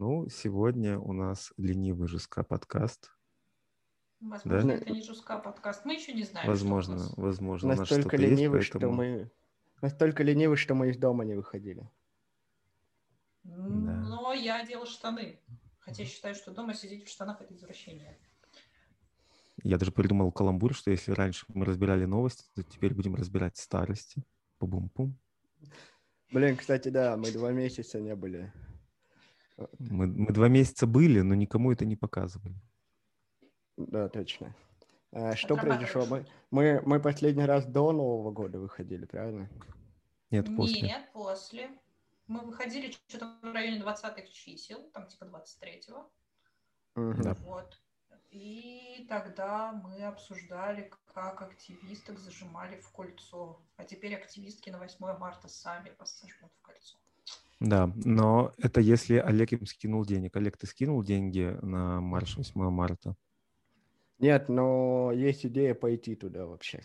Ну, сегодня у нас ленивый жестка подкаст. Возможно, да? это не жестка подкаст. Мы еще не знаем. Возможно, что возможно. Настолько ленивый, есть, поэтому... что мы настолько ленивый, что мы из дома не выходили. Да. Но я одела штаны. Хотя считаю, что дома сидеть в штанах это извращение. Я даже придумал каламбур, что если раньше мы разбирали новости, то теперь будем разбирать старости. Пум-пум. Блин, кстати, да, мы два месяца не были мы, мы два месяца были, но никому это не показывали. Да, точно. А, что произошло? Мы, мы, мы последний раз до Нового года выходили, правильно? Нет, после. Нет, после. Мы выходили что-то в районе 20-х чисел, там типа 23-го. Угу. Да. Вот. И тогда мы обсуждали, как активисток зажимали в кольцо. А теперь активистки на 8 марта сами посажмут в кольцо. Да, но это если Олег им скинул денег. Олег, ты скинул деньги на марш 8 марта? Нет, но есть идея пойти туда вообще.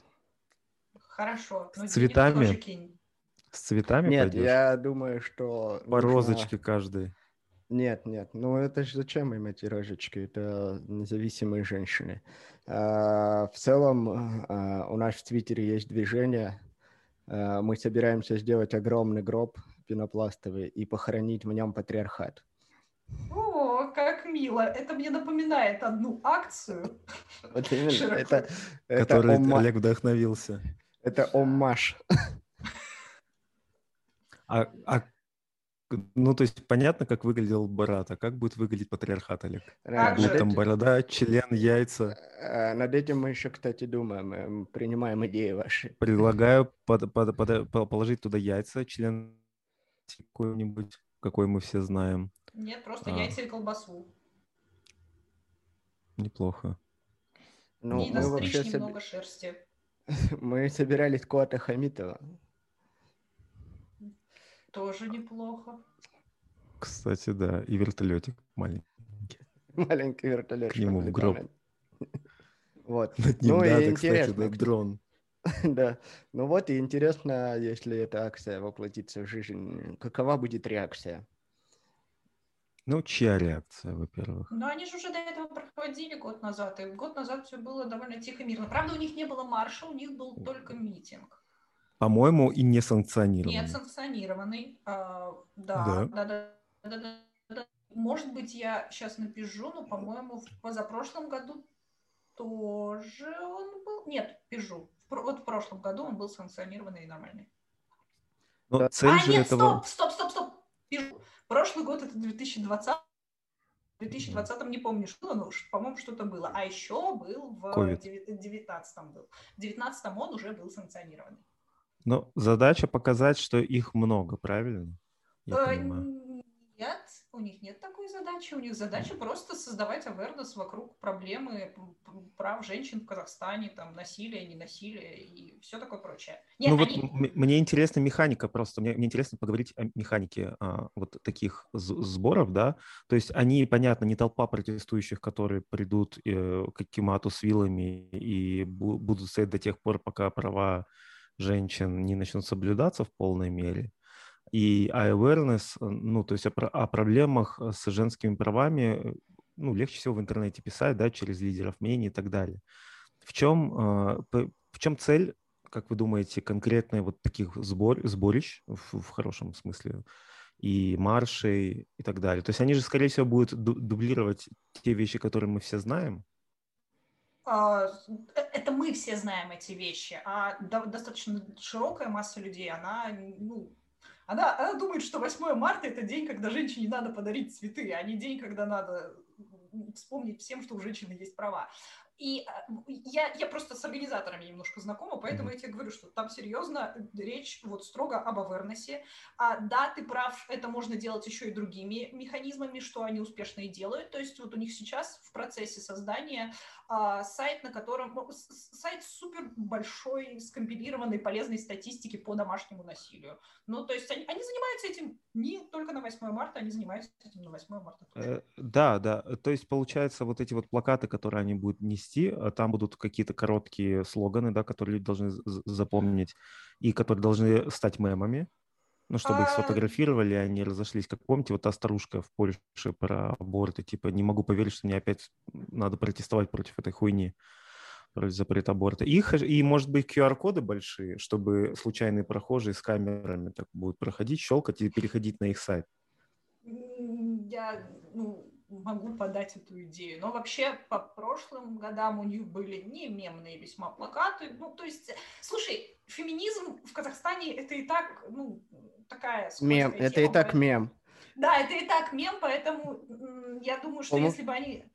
Хорошо. С цветами? С цветами Нет, пойдешь? я думаю, что... По нужно... розочке каждой. Нет, нет, ну это же зачем им эти рожечки? Это независимые женщины. А, в целом а, у нас в Твиттере есть движение. А, мы собираемся сделать огромный гроб пенопластовый и похоронить в нем патриархат. О, как мило. Это мне напоминает одну акцию. Вот именно. Это, Который Олег вдохновился. Это оммаш. А, а ну, то есть понятно, как выглядел Барат, а как будет выглядеть патриархат, Олег? Как будет там борода, член, яйца? А, над этим мы еще, кстати, думаем, принимаем идеи ваши. Предлагаю под, под, под, положить туда яйца, член какой-нибудь, какой мы все знаем. Нет, просто а. яйца и колбасу. Неплохо. Ну, и мы вообще немного соб... шерсти. Мы собирались Кота Хамитова. Тоже неплохо. Кстати, да. И вертолетик маленький. Маленький вертолет. К нему в гроб. Вот. Над ним ну, надо, и интересно. кстати, да, дрон. Да. Ну вот и интересно, если эта акция воплотится в жизнь, какова будет реакция? Ну, чья реакция, во-первых? Ну, они же уже до этого проходили год назад, и год назад все было довольно тихо и мирно. Правда, у них не было марша, у них был только митинг. По-моему, и не санкционированный. Нет, санкционированный. А, да, да, да, да, да, да. Может быть, я сейчас напишу, но, по-моему, в позапрошлом году тоже он был. Нет, пишу вот в прошлом году он был санкционированный и нормальный. Но цель а, же нет, этого... стоп, стоп, стоп, стоп. Пишу. Прошлый год это 2020. В 2020 не помню, что, но, по-моему, что-то было. А еще был в 2019 был. В 2019 он уже был санкционированный. Но задача показать, что их много, правильно? Я э, понимаю. Нет, у них нет такой задачи. У них задача просто создавать awareness вокруг проблемы прав женщин в Казахстане, там, насилие, не насилие и все такое прочее. Нет, ну они... вот мне интересна механика просто. Мне, мне интересно поговорить о механике а, вот таких сборов, да. То есть они, понятно, не толпа протестующих, которые придут э, к Кимату с вилами и будут стоять до тех пор, пока права женщин не начнут соблюдаться в полной мере и awareness, э, ну, то есть о, о проблемах э, с женскими правами, э, ну, легче всего в интернете писать, да, через лидеров мнений и так далее. В чем, в чем цель, как вы думаете, конкретной вот таких сбор, сборищ, в, в хорошем смысле, и маршей и так далее? То есть они же, скорее всего, будут дублировать те вещи, которые мы все знаем? А, это мы все знаем эти вещи, а достаточно широкая масса людей, она, ну, она, она думает, что 8 марта это день, когда женщине надо подарить цветы, а не день, когда надо вспомнить всем, что у женщины есть права. И а, я, я просто с организаторами немножко знакома, поэтому я тебе говорю, что там серьезно речь вот строго об awareness. А, да, ты прав, это можно делать еще и другими механизмами, что они успешно и делают. То есть вот у них сейчас в процессе создания а, сайт, на котором... Ну, сайт супер большой, скомпилированной, полезной статистики по домашнему насилию. Ну, то есть они, они занимаются этим не только на 8 марта, они занимаются этим на 8 марта тоже. Э, да, да. То есть, получается, вот эти вот плакаты, которые они будут нести, а там будут какие-то короткие слоганы, да, которые люди должны запомнить и которые должны стать мемами. Ну, чтобы их сфотографировали, они разошлись. Как помните, вот та старушка в Польше про аборты, типа, не могу поверить, что мне опять надо протестовать против этой хуйни, против запрета аборта. Их, и, может быть, QR-коды большие, чтобы случайные прохожие с камерами так будут проходить, щелкать и переходить на их сайт. Я, ну, могу подать эту идею. Но вообще по прошлым годам у них были не мемные весьма плакаты. Ну, то есть, слушай, феминизм в Казахстане это и так, ну, такая... Мем, тема, это и так мем. Да, это и так мем, поэтому я думаю, что Пом... если бы они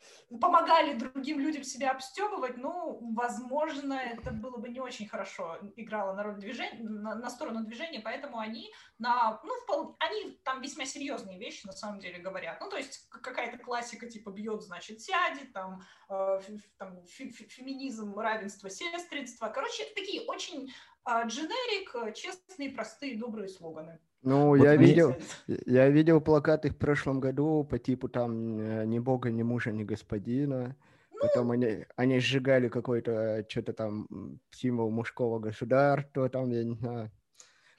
помогали другим людям себя обстебывать, ну, возможно, это было бы не очень хорошо играло на роль движения, на, на сторону движения, поэтому они на, ну, впол... они там весьма серьезные вещи на самом деле говорят. Ну, то есть какая-то классика типа бьет, значит, сядет, там, э, там феминизм, равенство, сестринство. Короче, такие очень э, дженерик, честные, простые, добрые слоганы. Ну, вот я видел, я видел плакаты в прошлом году по типу там э, ни бога, ни мужа, ни господина. Ну... Потом они, они сжигали какой-то что-то там символ мужского государства, там, я не знаю.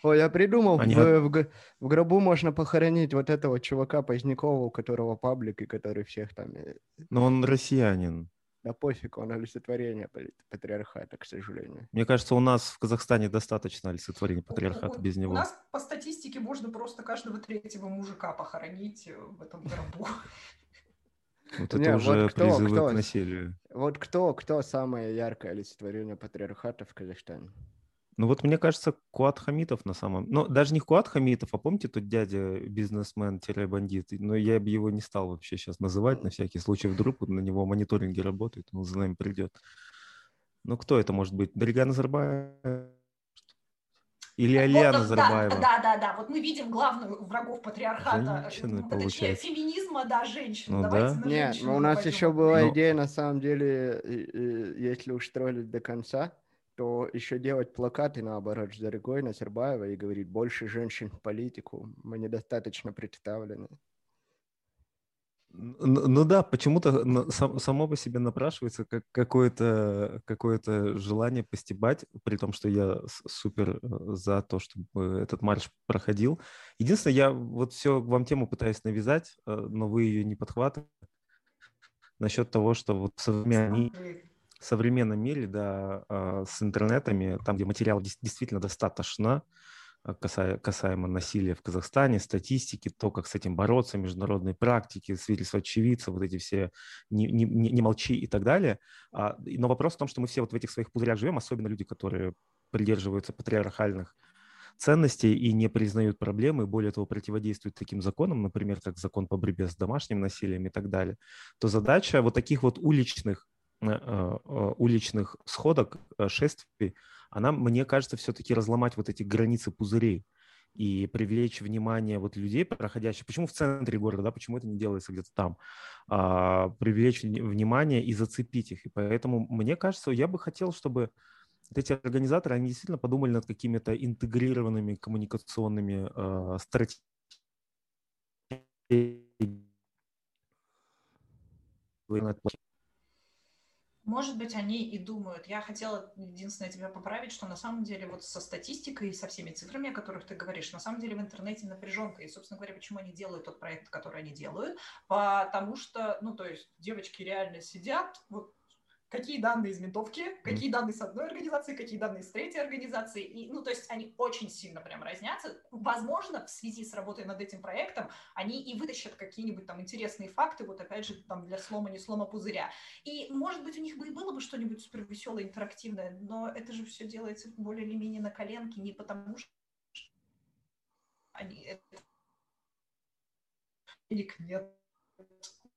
Ой, я придумал, они... в, в, в гробу можно похоронить вот этого чувака Позднякова, у которого паблик, и который всех там... Э, Но он россиянин. Да пофиг, он олицетворение патриархата, к сожалению. Мне кажется, у нас в Казахстане достаточно олицетворения патриархата без него. У нас по статистике можно просто каждого третьего мужика похоронить э, в этом гробу. Вот это уже призывы к насилию. Вот кто, кто самое яркое олицетворение патриархата в Казахстане? Ну вот мне кажется, Куат Хамитов на самом... Ну, даже не Куат Хамитов, а помните тот дядя бизнесмен-бандит? Но я бы его не стал вообще сейчас называть на всякий случай. Вдруг на него мониторинги работают, он за нами придет. Ну кто это может быть? Дарига Назарбаева? Или Алия вот, Назарбаева? Да, да, да, Вот мы видим главную врагов патриархата. Женщины, ну, точнее, феминизма, да, женщин. Ну, Давайте да? Нет, но ну, у нас еще была но... идея, на самом деле, если уж строили до конца, то еще делать плакаты, наоборот, с Дорогой Назарбаева и говорить «больше женщин в политику, мы недостаточно представлены». Ну, ну да, почему-то само по себе напрашивается как какое-то какое желание постебать, при том, что я супер э, за то, чтобы этот марш проходил. Единственное, я вот все вам тему пытаюсь навязать, э, но вы ее не подхватываете насчет того, что вот современные современном мире, да, а, с интернетами, там, где материал действительно достаточно, а, касаемо насилия в Казахстане, статистики, то, как с этим бороться, международные практики, свидетельства очевидцев, вот эти все «не, не, не молчи» и так далее. А, но вопрос в том, что мы все вот в этих своих пузырях живем, особенно люди, которые придерживаются патриархальных ценностей и не признают проблемы, более того, противодействуют таким законам, например, как закон по борьбе с домашним насилием и так далее, то задача вот таких вот уличных уличных сходок, э, шествий, она, мне кажется, все-таки разломать вот эти границы пузырей и привлечь внимание вот людей, проходящих. Почему в центре города, да, почему это не делается где-то там? А, привлечь внимание и зацепить их. И поэтому, мне кажется, я бы хотел, чтобы эти организаторы, они действительно подумали над какими-то интегрированными коммуникационными э, стратегиями может быть, они и думают. Я хотела единственное тебя поправить, что на самом деле вот со статистикой и со всеми цифрами, о которых ты говоришь, на самом деле в интернете напряженка. И, собственно говоря, почему они делают тот проект, который они делают? Потому что, ну, то есть девочки реально сидят, вот какие данные из ментовки, какие mm. данные с одной организации, какие данные с третьей организации. И, ну, то есть они очень сильно прям разнятся. Возможно, в связи с работой над этим проектом они и вытащат какие-нибудь там интересные факты, вот опять же, там для слома, не слома пузыря. И, может быть, у них бы и было бы что-нибудь супер веселое, интерактивное, но это же все делается более или менее на коленке, не потому что они... Денег нет,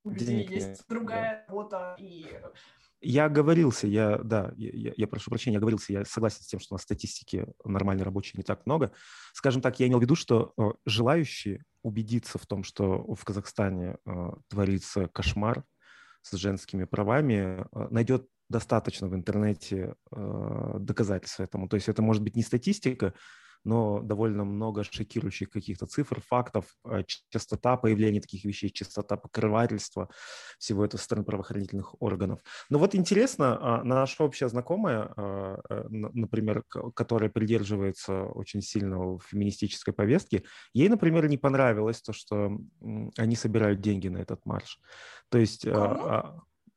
у людей Денег есть нет, другая да. работа, и я оговорился, я, да, я, я прошу прощения, я оговорился, я согласен с тем, что у нас статистики нормальной рабочей не так много. Скажем так, я имел в виду, что э, желающие убедиться в том, что в Казахстане э, творится кошмар с женскими правами, э, найдет достаточно в интернете доказательств этому. То есть это может быть не статистика, но довольно много шокирующих каких-то цифр, фактов, э, частота появления таких вещей, частота покрывательства всего этого со стороны правоохранительных органов. Но вот интересно, а, наша общая знакомая, а, э, например, которая придерживается очень сильно феминистической повестки, ей, например, не понравилось то, что они собирают деньги на этот марш. То есть... А,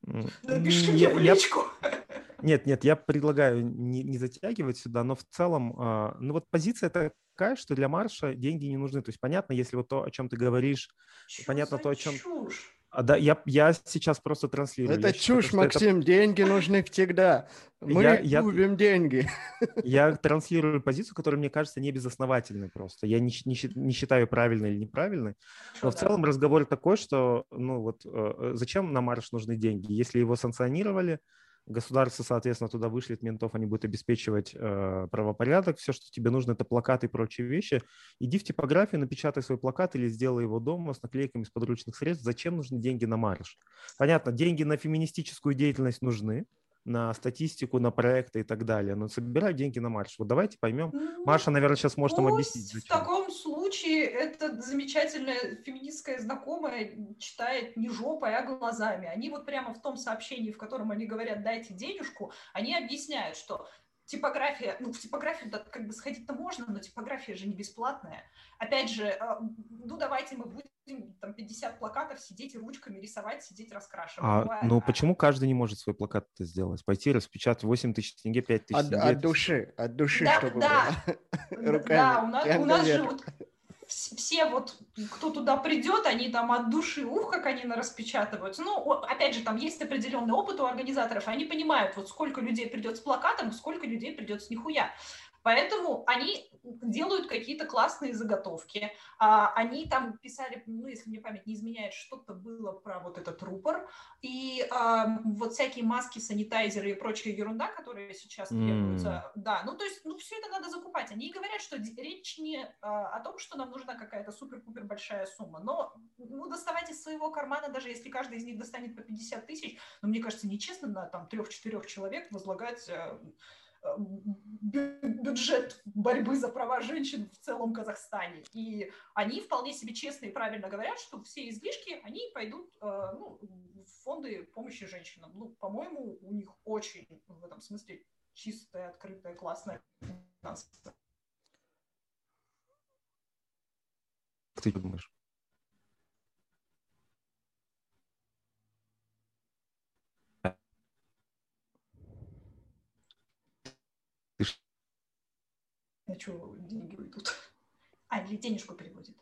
Кому? Напиши я, мне в личку. Я, нет, нет, я предлагаю не, не затягивать сюда, но в целом, э, ну вот позиция такая, что для марша деньги не нужны. То есть понятно, если вот то, о чем ты говоришь, Чё понятно то, о чем... Чушь? А, да, я, я сейчас просто транслирую. Это я чушь, считаю, Максим, это... деньги нужны всегда. Мы я, я, любим деньги. Я транслирую позицию, которая, мне кажется, не безосновательной просто. Я не, не, не считаю правильной или неправильной. Но в целом разговор такой, что, ну вот, э, зачем на марш нужны деньги? Если его санкционировали, Государство, соответственно, туда вышлет ментов, они будут обеспечивать э, правопорядок. Все, что тебе нужно, это плакаты и прочие вещи. Иди в типографию, напечатай свой плакат или сделай его дома с наклейками из подручных средств. Зачем нужны деньги на марш? Понятно, деньги на феминистическую деятельность нужны, на статистику, на проекты и так далее. Но собирать деньги на марш. Вот давайте поймем. Ну, Маша, наверное, сейчас может нам объяснить. Зачем. В таком случае эта замечательная феминистская знакомая читает не жопой, а глазами. Они вот прямо в том сообщении, в котором они говорят «дайте денежку», они объясняют, что типография, ну, в типографию да, как бы сходить-то можно, но типография же не бесплатная. Опять же, а, ну, давайте мы будем там 50 плакатов сидеть и ручками рисовать, сидеть раскрашивать. А, ну, а, почему каждый не может свой плакат это сделать? Пойти распечатать 8 тысяч тенге, 5 тысяч тенге? От, от души, от души, да, чтобы да, было. Да, у нас, у нас же вот все вот, кто туда придет, они там от души, ух, как они распечатываются. Ну, опять же, там есть определенный опыт у организаторов, они понимают, вот сколько людей придет с плакатом, сколько людей придет с нихуя. Поэтому они делают какие-то классные заготовки. А, они там писали, ну, если мне память не изменяет, что-то было про вот этот рупор. И а, вот всякие маски, санитайзеры и прочая ерунда, которые сейчас требуются. Mm. Да, ну, то есть, ну, все это надо закупать. Они говорят, что речь не а, о том, что нам нужна какая-то супер-пупер большая сумма, но, ну, доставать из своего кармана, даже если каждый из них достанет по 50 тысяч, ну, мне кажется, нечестно на там трех-четырех человек возлагать э, бюджет борьбы за права женщин в целом Казахстане. И они вполне себе честно и правильно говорят, что все излишки, они пойдут э, ну, в фонды помощи женщинам. Ну, по-моему, у них очень в этом смысле чистая, открытая, классная финансовая. Ты думаешь? На что деньги уйдут? А, или денежку переводит.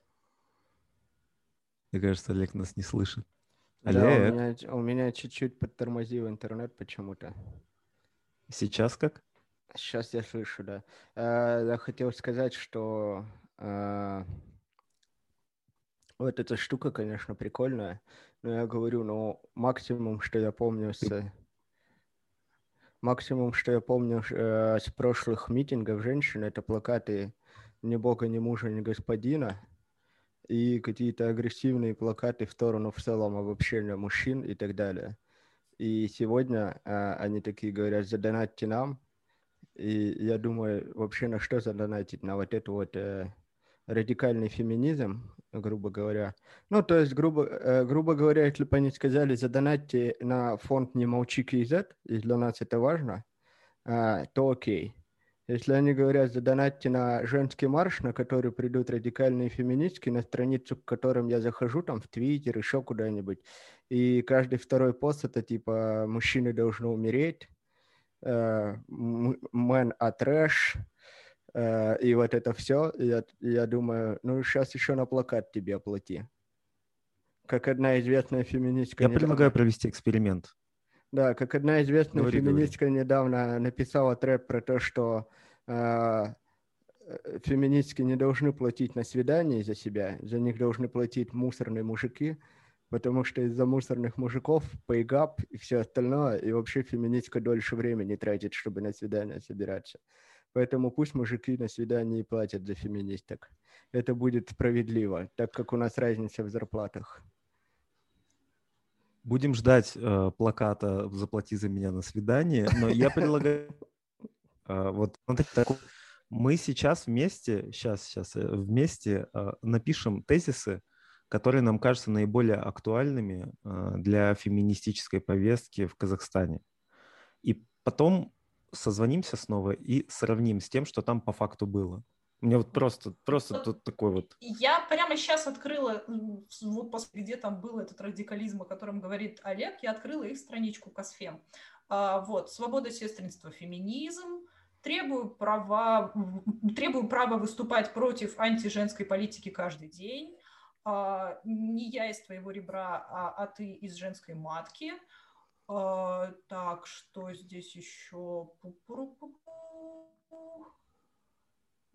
Мне кажется, Олег нас не слышит. Олег. Да, у меня, у меня чуть-чуть подтормозил интернет почему-то. Сейчас как? Сейчас я слышу, да. Э, я хотел сказать, что э, вот эта штука, конечно, прикольная, но я говорю, ну, максимум, что я помню с Максимум, что я помню э, с прошлых митингов женщин, это плакаты «Ни бога, ни мужа, ни господина» и какие-то агрессивные плакаты в сторону в целом обобщения мужчин и так далее. И сегодня э, они такие говорят «задонатьте нам», и я думаю, вообще на что задонатить? На вот это вот э, радикальный феминизм, грубо говоря. Ну, то есть, грубо, э, грубо говоря, если бы они сказали, задонатьте на фонд «Не молчи KZ», и для нас это важно, э, то окей. Если они говорят, задонатьте на женский марш, на который придут радикальные феминистки, на страницу, к которым я захожу, там, в Твиттер, еще куда-нибудь, и каждый второй пост это типа «Мужчины должны умереть», э, «Man a trash», и вот это все, я, я думаю, ну сейчас еще на плакат тебе оплати. Как одна известная феминистка... Я недавно... предлагаю провести эксперимент. Да, как одна известная говори, феминистка говори. недавно написала трэп про то, что э, феминистки не должны платить на свидание за себя, за них должны платить мусорные мужики, потому что из-за мусорных мужиков пейгап и все остальное, и вообще феминистка дольше времени тратит, чтобы на свидание собираться. Поэтому пусть мужики на свидании платят за феминисток. Это будет справедливо, так как у нас разница в зарплатах. Будем ждать э, плаката «Заплати за меня на свидание», но я предлагаю э, вот Мы сейчас вместе, сейчас, сейчас, э, вместе э, напишем тезисы, которые нам кажутся наиболее актуальными для феминистической повестки в Казахстане. И потом созвонимся снова и сравним с тем, что там по факту было. У меня вот просто, просто вот, тут такой вот... Я прямо сейчас открыла, вот после, где там был этот радикализм, о котором говорит Олег, я открыла их страничку Косфем. А, вот, свобода сестринства, феминизм, требую права, требую права выступать против антиженской политики каждый день, а, не я из твоего ребра, а, а ты из женской матки. А, так, что здесь еще?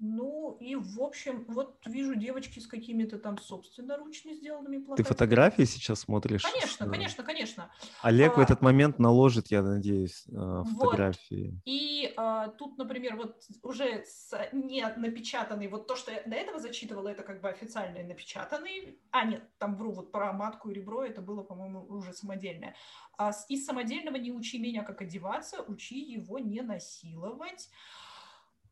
Ну и, в общем, вот вижу девочки с какими-то там собственноручно сделанными плакатами. Ты фотографии сейчас смотришь? Конечно, конечно, конечно. Олег а, в этот момент наложит, я надеюсь, а, фотографии. Вот. И а, тут, например, вот уже с, не напечатанный, вот то, что я до этого зачитывала, это как бы официальный напечатанный. А, нет, там вру, вот про матку и ребро, это было, по-моему, уже самодельное. А из самодельного не учи меня, как одеваться, учи его не насиловать.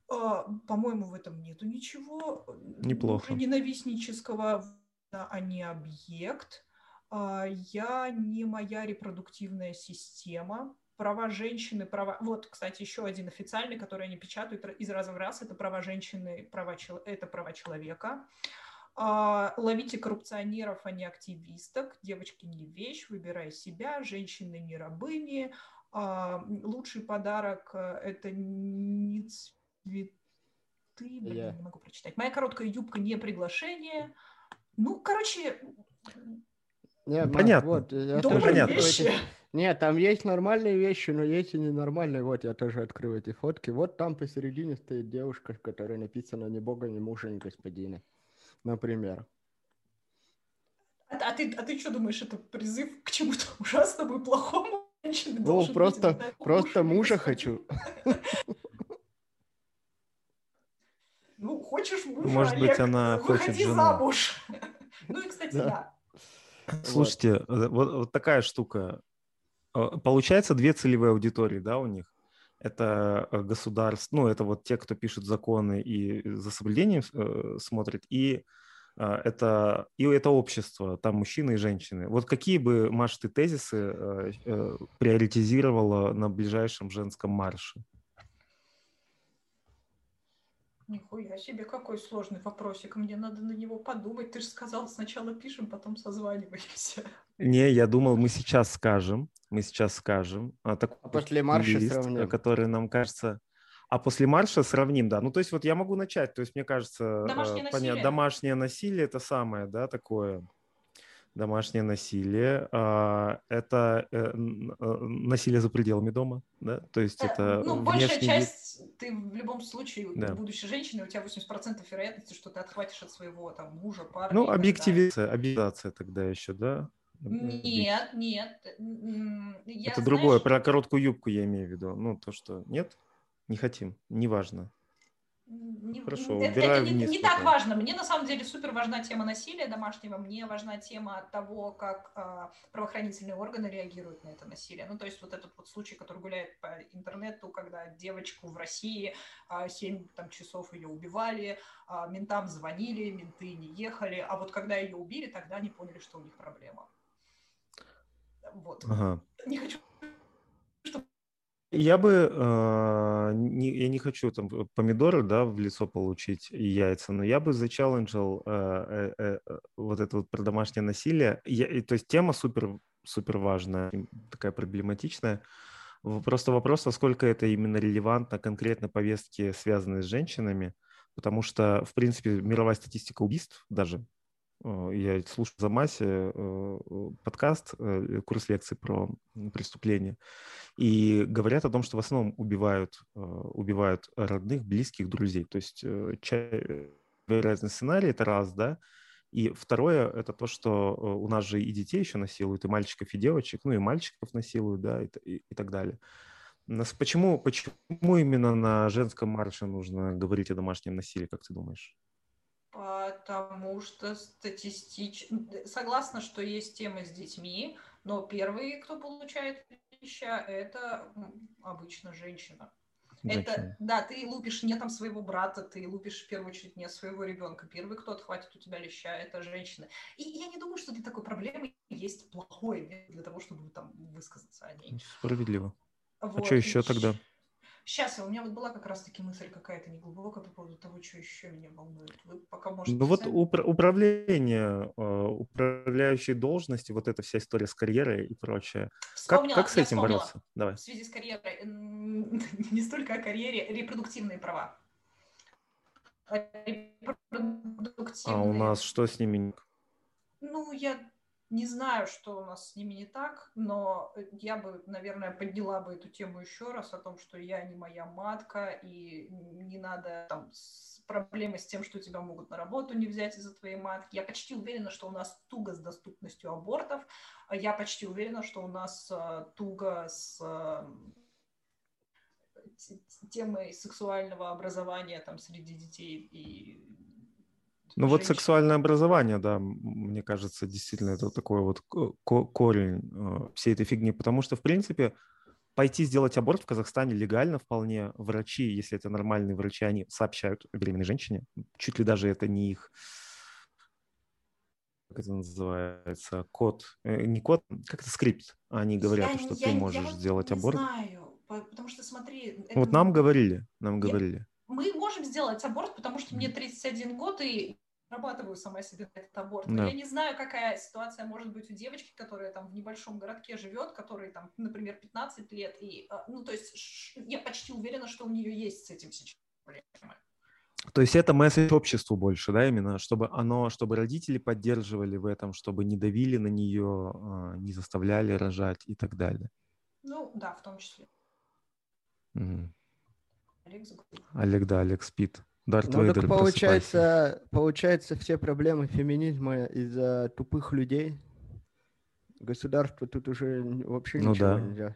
А, по-моему, в этом нету ничего Неплохо. ненавистнического, а не объект. А, я не моя репродуктивная система. Права женщины, права... Вот, кстати, еще один официальный, который они печатают из раза в раз, это права женщины, права... это права человека. А, ловите коррупционеров, а не активисток. Девочки не вещь, выбирай себя. Женщины не рабыни. Лучший подарок э, – это не цветы, блин, я не могу прочитать. Моя короткая юбка не приглашение. Ну, короче... Нет, понятно. Вот, я тоже понятно. Вещи. Нет, там есть нормальные вещи, но есть и ненормальные. Вот я тоже открыл эти фотки. Вот там посередине стоит девушка, которая написана «Ни бога, ни мужа, ни господина». Например. А, а, ты, а ты что думаешь, это призыв к чему-то ужасному и плохому? Ну, просто, просто мужа хочу. Ну, хочешь мужа, Может Олег, быть, она выходи хочет жену. замуж. Ну и, кстати, да. Слушайте, э, вот, вот такая штука. Э, получается две целевые аудитории, да, у них? Это э, государство, ну, это вот те, кто пишет законы и за соблюдением э, смотрит, и э, это, и это общество, там мужчины и женщины. Вот какие бы, Маш, ты тезисы э, э, приоритизировала на ближайшем женском марше? Нихуя себе, какой сложный вопросик. Мне надо на него подумать. Ты же сказал, сначала пишем, потом созваниваемся. Не, я думал, мы сейчас скажем. Мы сейчас скажем. А, такой а после марша лист, сравним. Который нам кажется... А после марша сравним, да. Ну, то есть вот я могу начать. То есть мне кажется... Домашнее э, насилие. Домашнее насилие – это самое, да, такое домашнее насилие, а, это э, э, насилие за пределами дома, да, то есть это Ну, большая часть, вид... ты в любом случае, да. будущей женщины, у тебя 80% вероятности, что ты отхватишь от своего там мужа, парня. Ну, объективизация, объективация тогда еще, да? Нет, нет. Я, это знаешь... другое, про короткую юбку я имею в виду, ну, то, что нет, не хотим, неважно. Не, Хорошо, это, это не, не так важно. Мне на самом деле супер важна тема насилия домашнего. Мне важна тема того, как э, правоохранительные органы реагируют на это насилие. Ну, то есть вот этот вот случай, который гуляет по интернету, когда девочку в России э, 7 там, часов ее убивали, э, ментам звонили, менты не ехали, а вот когда ее убили, тогда они поняли, что у них проблема. Вот. Ага. Не хочу я бы, э, не, я не хочу там помидоры, да, в лицо получить и яйца, но я бы зачелленджил э, э, э, вот это вот про домашнее насилие. Я, то есть тема супер, супер важная, такая проблематичная. Просто вопрос, насколько это именно релевантно конкретно повестке, связанной с женщинами, потому что, в принципе, мировая статистика убийств даже Э, я слушал за массе э, подкаст, э, курс лекций про преступления, и говорят о том, что в основном убивают, убивают родных, близких, друзей. То есть разные сценарии, это раз, да, и второе, это то, что у нас же и детей еще насилуют, и мальчиков, и девочек, ну и мальчиков насилуют, да, и, и, и так далее. Нас, почему, почему именно на женском марше нужно говорить о домашнем насилии, как ты думаешь? Потому что статистично... Согласна, что есть темы с детьми, но первые, кто получает вещи, это обычно женщина. Это, да, ты лупишь не там своего брата, ты лупишь в первую очередь не своего ребенка. Первый, кто отхватит у тебя леща, это женщина. И я не думаю, что для такой проблемы есть плохой для того, чтобы там высказаться о ней. Справедливо. Вот. А что еще тогда? Сейчас, у меня вот была как раз-таки мысль какая-то неглубокая по поводу того, что еще меня волнует. Вы пока можете... Ну вот упра- управление, э, управляющей должности, вот эта вся история с карьерой и прочее. Вспомнила, как, как с этим вспомнила. бороться? Давай. В связи с карьерой, не столько о карьере, репродуктивные права. Репродуктивные... А у нас что с ними? Ну, я не знаю, что у нас с ними не так, но я бы, наверное, подняла бы эту тему еще раз о том, что я не моя матка, и не надо там с проблемы с тем, что тебя могут на работу не взять из-за твоей матки. Я почти уверена, что у нас туго с доступностью абортов. Я почти уверена, что у нас uh, туго с uh, темой сексуального образования там среди детей и ну вот сексуальное образование, да, мне кажется, действительно это такой вот корень э, всей этой фигни, потому что, в принципе, пойти сделать аборт в Казахстане легально вполне. Врачи, если это нормальные врачи, они сообщают беременной женщине, чуть ли даже это не их как это называется, код, э, не код, как это скрипт, они говорят, я, что я, ты можешь я сделать не аборт. знаю, потому что смотри... Вот это... нам говорили, нам я... говорили. Мы можем сделать аборт, потому что мне 31 год, и зарабатываю сама себе этот аборт. Да. Я не знаю, какая ситуация может быть у девочки, которая там в небольшом городке живет, которой там, например, 15 лет. И, а, ну, то есть я почти уверена, что у нее есть с этим сейчас проблемы. То есть это месседж обществу больше, да, именно, чтобы оно, чтобы родители поддерживали в этом, чтобы не давили на нее, а, не заставляли рожать и так далее. Ну, да, в том числе. Угу. Олег, Олег, да, Олег спит. Дарт ну, Вейдер, получается, получается, все проблемы феминизма из-за тупых людей. Государство тут уже вообще ну, ничего да. нельзя.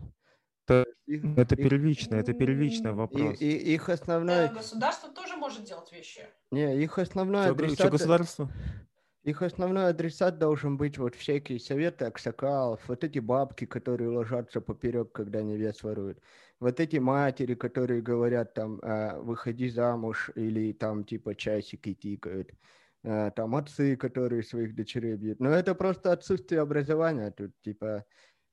Это, их, это первично, это первичный вопрос. И, и, их основное... Да, государство тоже может делать вещи. Не, их основное... Что, что государство? Их основной адресат должен быть вот всякие советы аксакалов, вот эти бабки, которые ложатся поперек, когда невест воруют вот эти матери, которые говорят там, э, выходи замуж, или там типа часики тикают, э, там отцы, которые своих дочерей бьют. Но это просто отсутствие образования тут, типа,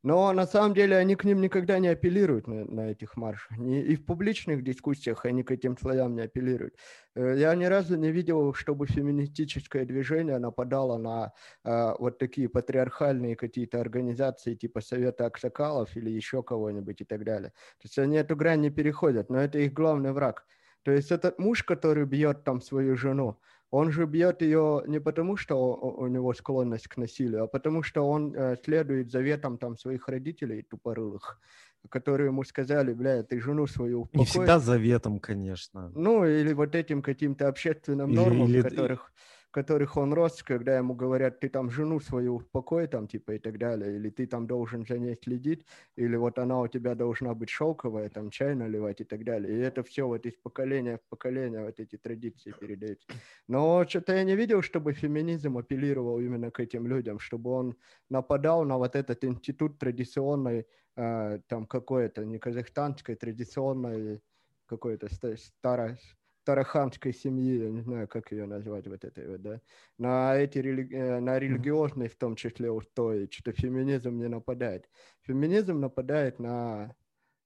но на самом деле они к ним никогда не апеллируют на, на этих маршах. И в публичных дискуссиях они к этим слоям не апеллируют. Э, я ни разу не видел, чтобы феминистическое движение нападало на э, вот такие патриархальные какие-то организации типа Совета Аксакалов или еще кого-нибудь и так далее. То есть они эту грань не переходят, но это их главный враг. То есть этот муж, который бьет там свою жену, он же бьет ее не потому, что у него склонность к насилию, а потому что он э, следует заветам там своих родителей тупорылых, которые ему сказали, бля, ты жену свою успокой. Не всегда заветом, конечно. Ну, или вот этим каким-то общественным нормам, или, которых которых он рос, когда ему говорят, ты там жену свою успокой, там, типа, и так далее, или ты там должен за ней следить, или вот она у тебя должна быть шелковая, там, чай наливать и так далее. И это все вот из поколения в поколение вот эти традиции передаются. Но что-то я не видел, чтобы феминизм апеллировал именно к этим людям, чтобы он нападал на вот этот институт традиционной, э, там, какой-то, не казахстанской, традиционной, какой-то старой, тараханской семьи, я не знаю, как ее назвать вот этой вот, да, на эти религи... Э, на религиозные в том числе устои, что феминизм не нападает. Феминизм нападает на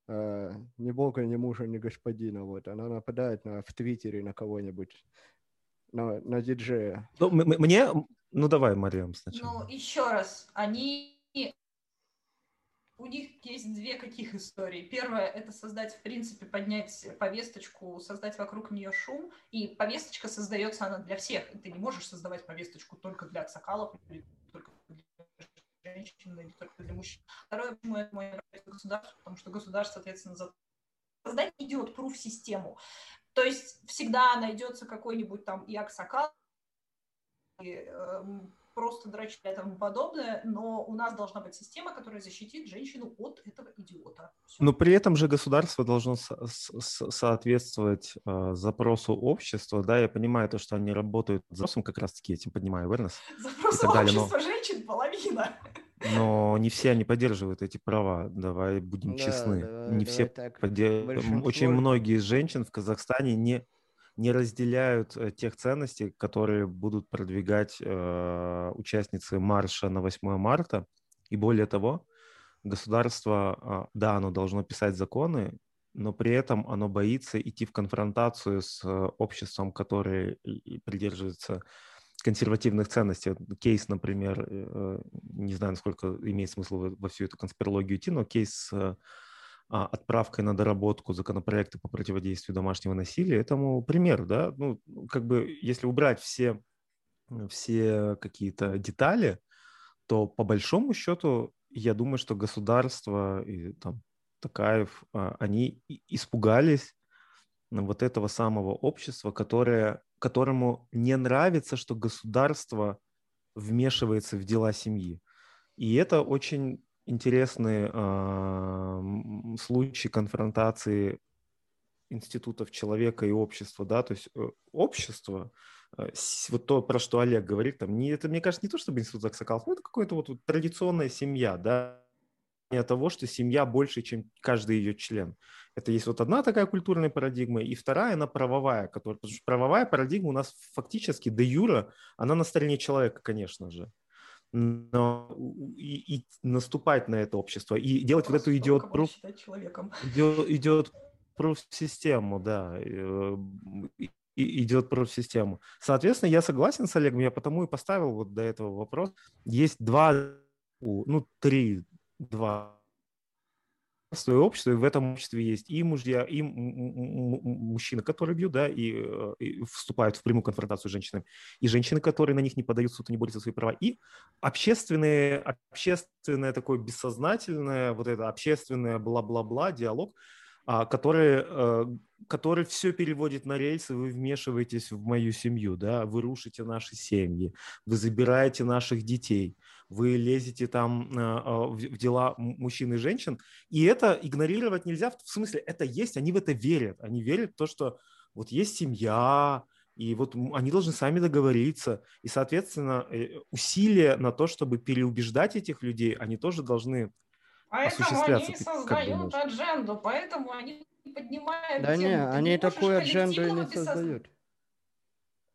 э, ни бога, ни мужа, ни господина, вот, она нападает на, в Твиттере на кого-нибудь, на, на диджея. Ну, мне, ну давай, Мариам, сначала. Ну, еще раз, они у них есть две каких истории. Первое – это создать, в принципе, поднять повесточку, создать вокруг нее шум. И повесточка создается она для всех. Ты не можешь создавать повесточку только для аксакалов или только для женщин или только для мужчин. Второе, это мой государство, потому что государство, соответственно, за создать идет пруф систему. То есть всегда найдется какой-нибудь там и аксакал, и, э, просто дрочить и тому подобное, но у нас должна быть система, которая защитит женщину от этого идиота. Все. Но при этом же государство должно со- со- соответствовать э, запросу общества, да, я понимаю то, что они работают с запросом как раз-таки этим, поднимаю awareness. Запрос общества но... женщин половина. Но не все они поддерживают эти права, давай будем Да, честны. давай- не давай все поддерживают. Очень многие женщин в Казахстане не, не разделяют э, тех ценностей, которые будут продвигать э, участницы марша на 8 марта. И более того, государство, а, да, оно должно писать законы, но при этом оно боится идти в конфронтацию с э, обществом, которое придерживается консервативных ценностей. Кейс, например, э, не знаю, насколько имеет смысл во всю эту конспирологию идти, но кейс с э, отправкой на доработку законопроекта по противодействию домашнего насилия, этому пример, да, ну, как бы, если убрать все, все какие-то детали, то по большому счету, я думаю, что государство и там Такаев, а, они испугались вот этого самого общества, которое, которому не нравится, что государство вмешивается в дела семьи. И это очень интересный а, м, случай конфронтации институтов человека и общества, да, то есть э, общество, э, вот то, про что Олег говорит, там, не, это, мне кажется, не то, чтобы институт Аксакалов, ну, это какая-то вот, вот традиционная семья, да, не того, что семья больше, чем каждый ее член. Это есть вот одна такая культурная парадигма, и вторая, она правовая, которая, потому что правовая парадигма у нас фактически де юра, она на стороне человека, конечно же. Но и, и наступать на это общество, и делать вот эту Просто идиот человеком. идет, идет профсистему, да, э, и- и- идет профсистему. Соответственно, я согласен с Олегом, я потому и поставил вот до этого вопрос. Есть два, ну, три, два свое общество, и в этом обществе есть и мужья, и мужчины, которые бьют, да, и, э, и вступают в прямую конфронтацию с женщинами, и женщины, которые на них не подают суд не борются за свои права, и общественные, общественное такое бессознательное, вот это общественное бла-бла-бла, диалог, а, который, э, который все переводит на рельсы, вы вмешиваетесь в мою семью, да, вы рушите наши семьи, вы забираете наших детей, вы лезете там э, э, в дела мужчин и женщин, и это игнорировать нельзя, в смысле, это есть, они в это верят, они верят в то, что вот есть семья, и вот они должны сами договориться, и, соответственно, э, усилия на то, чтобы переубеждать этих людей, они тоже должны Поэтому осуществляться, они создают адженду, поэтому они поднимают Да тему. не, Ты они можешь такую адженду и не создают.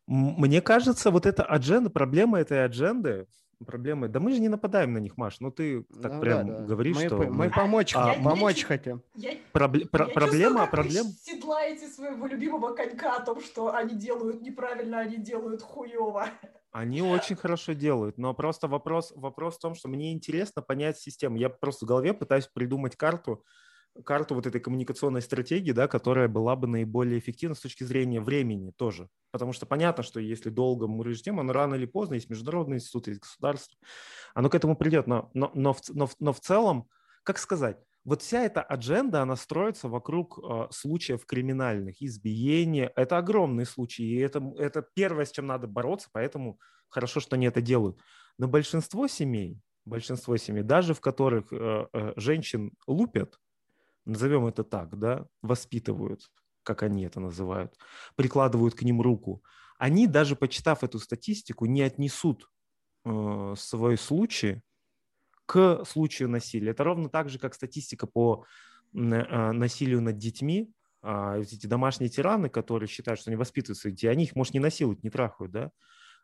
Мне кажется, вот эта адженда, проблема этой адженды, проблема, да мы же не нападаем на них, Маш, ну ты так Ну прям да, да. говоришь, мы, что мы мы- помочь, А, я- помочь я- хотим. Я, Пробле- про- я проблема, чувствую, проблем, вы седлаете своего любимого конька о том, что они делают неправильно, они делают хуево. Они очень хорошо делают, но просто вопрос, вопрос в том, что мне интересно понять систему. Я просто в голове пытаюсь придумать карту, карту вот этой коммуникационной стратегии, да, которая была бы наиболее эффективна с точки зрения времени тоже. Потому что понятно, что если долго мурыжь тему, оно рано или поздно, есть международные институты, есть государство, оно к этому придет. Но, но, но, в, но, но в целом, как сказать, вот вся эта адженда, она строится вокруг э, случаев криминальных, избиения. Это огромные случаи, и это, это первое, с чем надо бороться, поэтому хорошо, что они это делают. Но большинство семей, большинство семей, даже в которых э, э, женщин лупят, назовем это так, да, воспитывают, как они это называют, прикладывают к ним руку, они даже почитав эту статистику не отнесут э, свой случай к случаю насилия. Это ровно так же, как статистика по э, насилию над детьми. Вот эти домашние тираны, которые считают, что они воспитывают своих детей, они их, может, не насилуют, не трахают, да?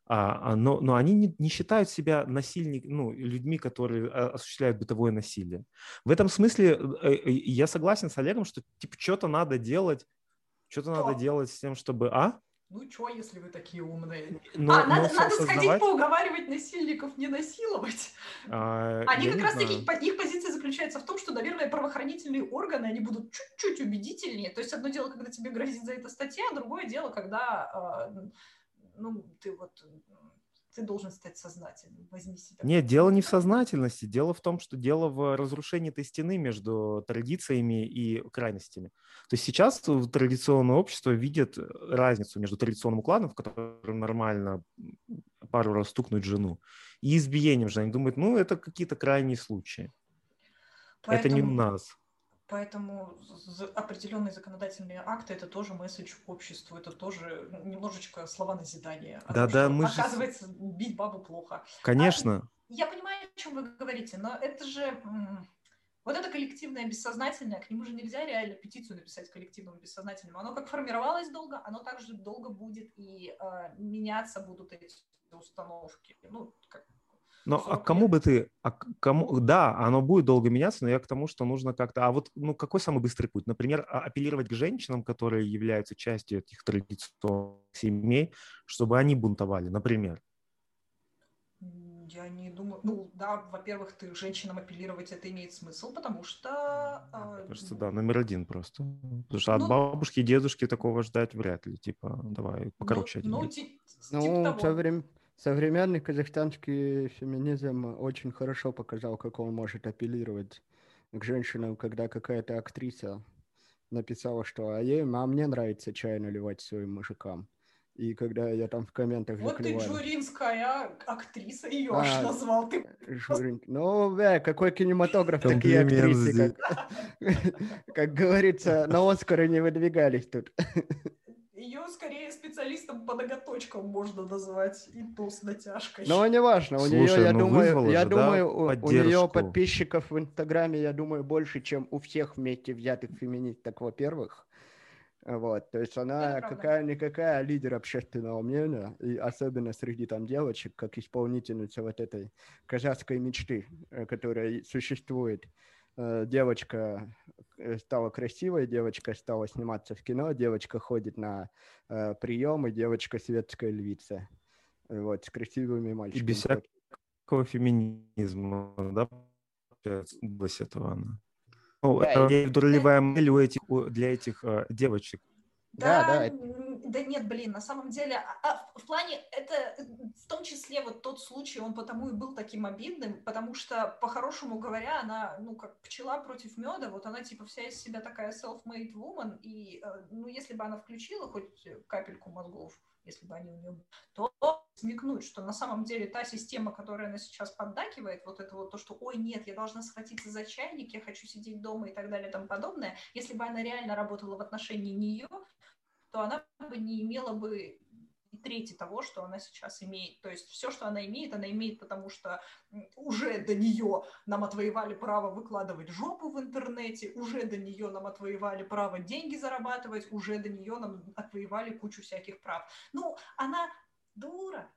А, а, но, но они не, не считают себя насильник, ну, людьми, которые а, осуществляют бытовое насилие. В этом смысле э, э, я согласен с Олегом, что типа что-то надо делать, что-то Что? надо делать с тем, чтобы... А? Ну чё, если вы такие умные? Но, а, надо, надо сходить создавать, поуговаривать насильников не насиловать. а, Они как раз знаю. таки, их позиция заключается в том, что, наверное, правоохранительные органы, они будут чуть-чуть убедительнее. То есть одно дело, когда тебе грозит за это статья, а другое дело, когда, ну, ты вот, ты должен стать сознательным, возьми себя. Нет, дело не в сознательности. Дело в том, что дело в разрушении этой стены между традициями и крайностями. То есть сейчас традиционное общество видит разницу между традиционным укладом, в котором нормально пару раз стукнуть жену, и избиением же. Они думают, ну, это какие-то крайние случаи. Это не у Поэтому- нас. Поэтому определенные законодательные акты это тоже месседж обществу, это тоже немножечко слова назидания. том, Да-да, мы же Оказывается, бить бабу плохо. Конечно. я понимаю, о чем вы говорите, но это же вот это коллективное бессознательное, к нему же нельзя реально петицию написать коллективному бессознательному. Оно как формировалось долго, оно также долго будет и э, меняться будут эти установки. Ну, как, но а кому бы ты, а кому, да, оно будет долго меняться, но я к тому, что нужно как-то, а вот, ну, какой самый быстрый путь? Например, а, апеллировать к женщинам, которые являются частью этих традиционных семей, чтобы они бунтовали, например. Я не думаю, ну да, во-первых, ты женщинам апеллировать это имеет смысл, потому что... Э, Кажется, да, номер один просто. Потому что ну, от бабушки и дедушки такого ждать вряд ли, типа, давай, покороче. Ну, ну, ти, ну типа со времен Современный казахстанский феминизм очень хорошо показал, как он может апеллировать к женщинам, когда какая-то актриса написала, что а, ей, а мне нравится чай наливать своим мужикам. И когда я там в комментах Вот заклеваю... ты Джуринская актриса, ее а, аж назвал. Ты... Журин... Ну, да, какой кинематограф, такие актрисы. Как... как говорится, на Оскары не выдвигались тут. Ее скорее специалистом по ноготочкам можно назвать, и то с натяжкой. Но не важно, у нее, я ну думаю, я же, думаю, да, у, у нее подписчиков в Инстаграме, я думаю, больше, чем у всех вместе взятых феминисток, во-первых. Вот, то есть она какая-никакая лидер общественного мнения, и особенно среди там девочек, как исполнительница вот этой казахской мечты, э, которая существует. Э, девочка стала красивой, девочка стала сниматься в кино, девочка ходит на э, приемы, девочка светская львица. Вот, с красивыми мальчиками. И без всякого феминизма, да, область этого она. Ну, да, это и... ролевая модель у этих, для этих э, девочек. Да, да, да, да нет, блин, на самом деле, а, а, в плане, это в том числе вот тот случай, он потому и был таким обидным, потому что, по-хорошему говоря, она, ну, как пчела против меда, вот она типа вся из себя такая self-made woman, и, э, ну, если бы она включила хоть капельку мозгов, если бы они у нее, то смекнуть, что на самом деле та система, которая она сейчас поддакивает, вот это вот то, что, ой, нет, я должна схватиться за чайник, я хочу сидеть дома и так далее и тому подобное, если бы она реально работала в отношении нее, то она бы не имела бы и трети того, что она сейчас имеет. То есть все, что она имеет, она имеет, потому что уже до нее нам отвоевали право выкладывать жопу в интернете, уже до нее нам отвоевали право деньги зарабатывать, уже до нее нам отвоевали кучу всяких прав. Ну, она дура.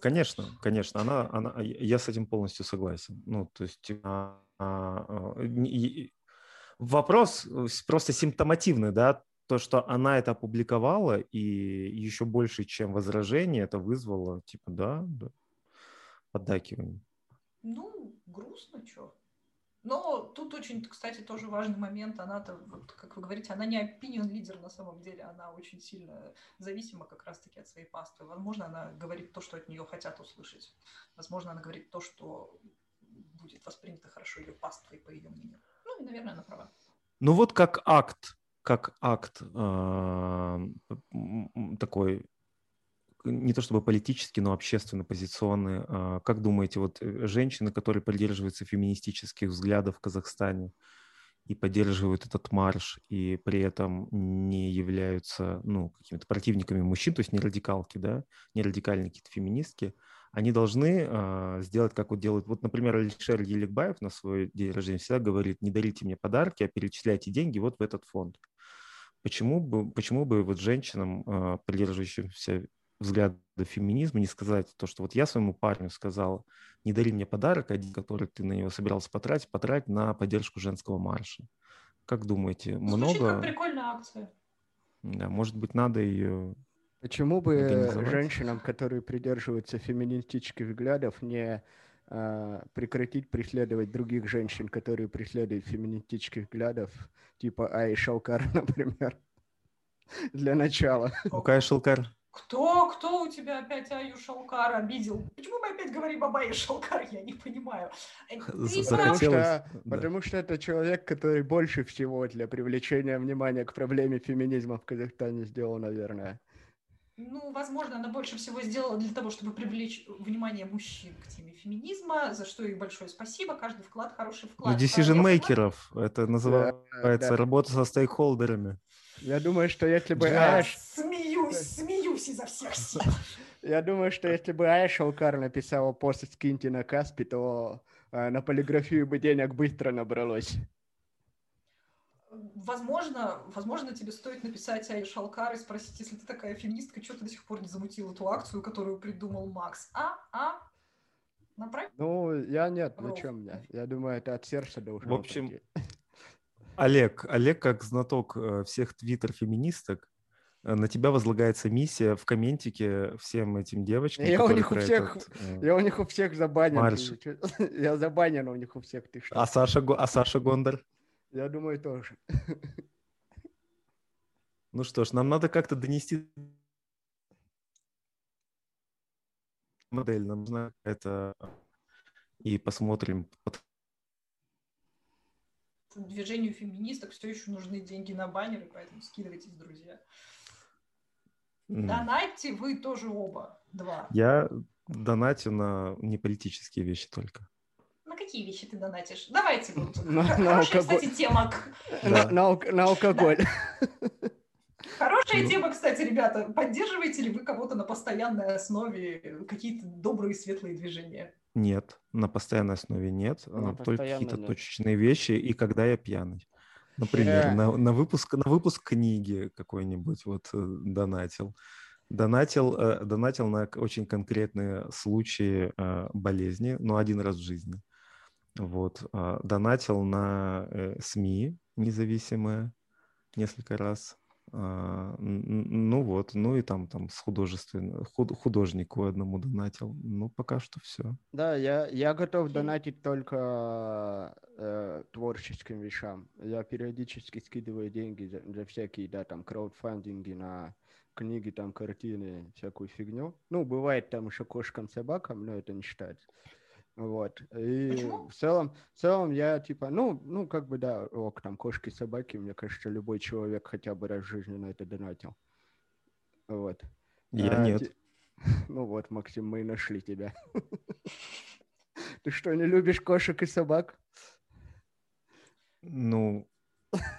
Конечно, конечно, она, она, я с этим полностью согласен. Ну, то есть а, а, а, вопрос просто симптомативный, да, то, что она это опубликовала, и еще больше, чем возражение, это вызвало, типа, да, да поддакивание. Ну, грустно, что. Но тут очень, кстати, тоже важный момент. Она-то, вот, как вы говорите, она не opinion лидер на самом деле, она очень сильно зависима как раз-таки от своей паствы. Возможно, она говорит то, что от нее хотят услышать. Возможно, она говорит то, что будет воспринято хорошо ее паствой, по ее мнению. Ну, и, наверное, она права. Ну вот как акт как акт э, такой, не то чтобы политический, но общественно позиционный. Э, как думаете, вот э, женщины, которые придерживаются феминистических взглядов в Казахстане и поддерживают этот марш, и при этом не являются ну, какими-то противниками мужчин, то есть не радикалки, да, не радикальные какие-то феминистки, они должны э, сделать, как вот делают, вот, например, Алишер Еликбаев на свой день рождения всегда говорит, не дарите мне подарки, а перечисляйте деньги вот в этот фонд. Почему бы, почему бы вот женщинам, э, придерживающимся взгляда феминизма, не сказать то, что вот я своему парню сказал, не дари мне подарок, один, который ты на него собирался потратить, потрать на поддержку женского марша. Как думаете, ну, много? Звучит как прикольная акция. Да, может быть, надо ее Почему бы женщинам, которые придерживаются феминистических взглядов, не э, прекратить преследовать других женщин, которые преследуют феминистических взглядов, типа Аи Шалкар, например, для начала. Какая Шалкар? Кто, кто у тебя опять Аю Шалкар обидел? Почему мы опять говорим об Ае Шалкар? Я не понимаю. Э, потому что, да. потому что это человек, который больше всего для привлечения внимания к проблеме феминизма в Казахстане сделал, наверное. Ну, возможно, она больше всего сделала для того, чтобы привлечь внимание мужчин к теме феминизма, за что ей большое спасибо. Каждый вклад хороший вклад. Ну, decision-мейкеров. Это называется да, да. работа со стейкхолдерами. Я думаю, что если бы Я Аш... смеюсь, смеюсь изо всех сил. Я думаю, что если бы Ая Шалкар написала пост «Скиньте на Каспи», то э, на полиграфию бы денег быстро набралось. Возможно, возможно, тебе стоит написать Ай Шалкар и спросить, если ты такая феминистка, что ты до сих пор не замутил эту акцию, которую придумал Макс? А? А? Направь? Ну, я нет, зачем мне? Я думаю, это от сердца должно В общем, пойти. Олег, Олег, как знаток э, всех твиттер-феминисток, э, на тебя возлагается миссия в комментике всем этим девочкам. Я у них у всех- этот, э, Я у них у всех забанен. Марш. Я забанен у них у всех, ты что? А Саша, а Саша Гондар? Я думаю, тоже. Ну что ж, нам надо как-то донести модель, нам нужно это и посмотрим. Движению феминисток все еще нужны деньги на баннеры, поэтому скидывайтесь, друзья. М. Донатьте вы тоже оба, два. Я донатю на неполитические вещи только. Какие вещи ты донатишь? Давайте вот. На- на Хорошая, алкоголь. кстати, тема. Да. На, на алк- на алкоголь. Хорошая Ну. тема, кстати, ребята. Поддерживаете ли вы кого-то на постоянной основе, э, какие-то добрые, светлые движения? Нет, на постоянной основе нет, На а, только какие-то нет. точечные вещи, и когда я пьяный. Например, Э. на, на выпуск, на выпуск книги какой-нибудь вот э, донатил. Донатил, э, донатил на очень конкретные случаи э, болезни, но один раз в жизни. Вот. а, Донатил на э, СМИ независимые несколько раз. А, Ну вот, ну и там, там с художественным, худ- художнику одному донатил. Ну, пока что все. Да, я, я готов донатить только э, творческим вещам. Я периодически скидываю деньги за, за всякие, да, там, краудфандинги на книги, там, картины, всякую фигню. Ну, бывает там еще кошкам, собакам, но это не считается. Вот. И Почему? в целом, в целом я типа, ну, ну, как бы, да, ок, там, кошки, собаки, мне кажется, любой человек хотя бы раз в жизни на это донатил. Вот. Я А, нет. те- Ну вот, Максим, мы и нашли тебя. Ты что, не любишь кошек и собак? Ну,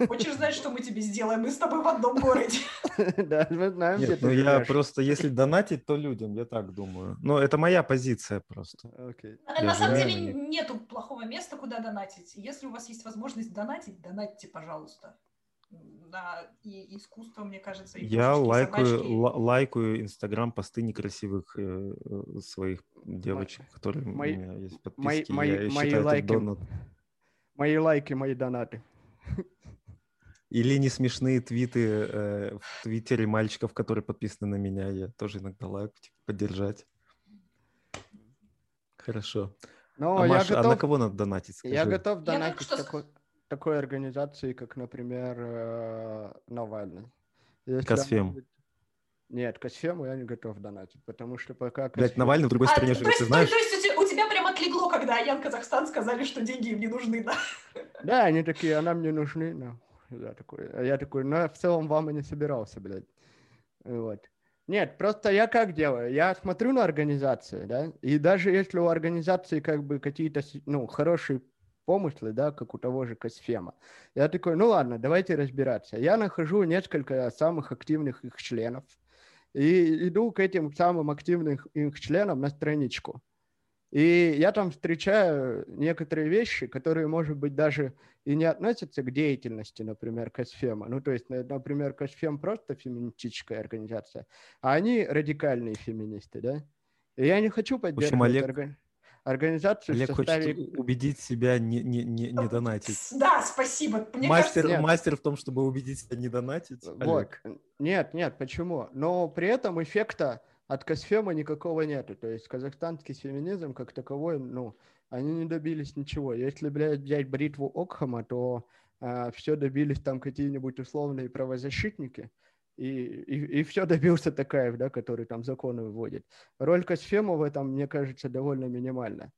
Хочешь знать, что мы тебе сделаем? Мы с тобой в одном городе. Да, мы знаем, где ты ну я живешь. просто, если донатить, то людям, я так думаю. Но это моя позиция просто. Окей. На Я самом деле они- нету плохого места, куда донатить. Если у вас есть возможность донатить, донатьте, пожалуйста. На и искусство, мне кажется, и Я кошечки, лайкаю, собачки. ла- лайкаю инстаграм посты некрасивых э, э, своих девочек, которые мои- у меня есть в мои- мои- я мои считаю, это лайки- донат. Мои лайки, мои донаты. Или не смешные твиты э, в твиттере мальчиков, которые подписаны на меня. Я тоже иногда лайк, типа, поддержать. Хорошо. Но а, я Маша, а на готов, кого надо донатить? Скажи. я готов донатить что такой, такой организации, как, например, э, Навальный. Если Косфем. будет- Нет, Косфему я не готов донатить, потому что пока Блядь, Косфем- Навальный в другой А, стране то живет, есть, ты то- знаешь? то есть у тебя, у тебя прям отлегло, когда Аян Казахстан сказали, что деньги им не нужны, да? Да, они такие, а нам не нужны. Ну, я такой, а я такой, ну, я в целом вам и не собирался, блядь. Вот. Нет, просто я как делаю? Я смотрю на организации, да, и даже если у организации как бы какие-то, ну, хорошие помыслы, да, как у того же Косфема, я такой, ну ладно, давайте разбираться. Я нахожу несколько самых активных их членов и иду к этим самым активным их членам на страничку. И я там встречаю некоторые вещи, которые, может быть, даже и не относятся к деятельности, например, Косфема. Ну, то есть, на- например, Косфем просто феминистическая организация, а они радикальные феминисты, да? И я не хочу поддерживать Олег- орга- организацию Олег в составе... хочет убедить себя не, не, не, не донатить. Да, спасибо. Мне Мастер, кажется, нет. мастер в том, чтобы убедить себя не донатить. Вот. Олег. Нет, нет, почему? Но при этом эффекта от Косфема никакого нету. То есть казахстанский феминизм как таковой, ну, они не добились ничего. Если, блядь, взять бритву Окхама, то все добились там какие-нибудь условные правозащитники, и, и, все добился Такаев, да, который там законы выводит. Роль Косфема в этом, мне кажется, довольно минимальна.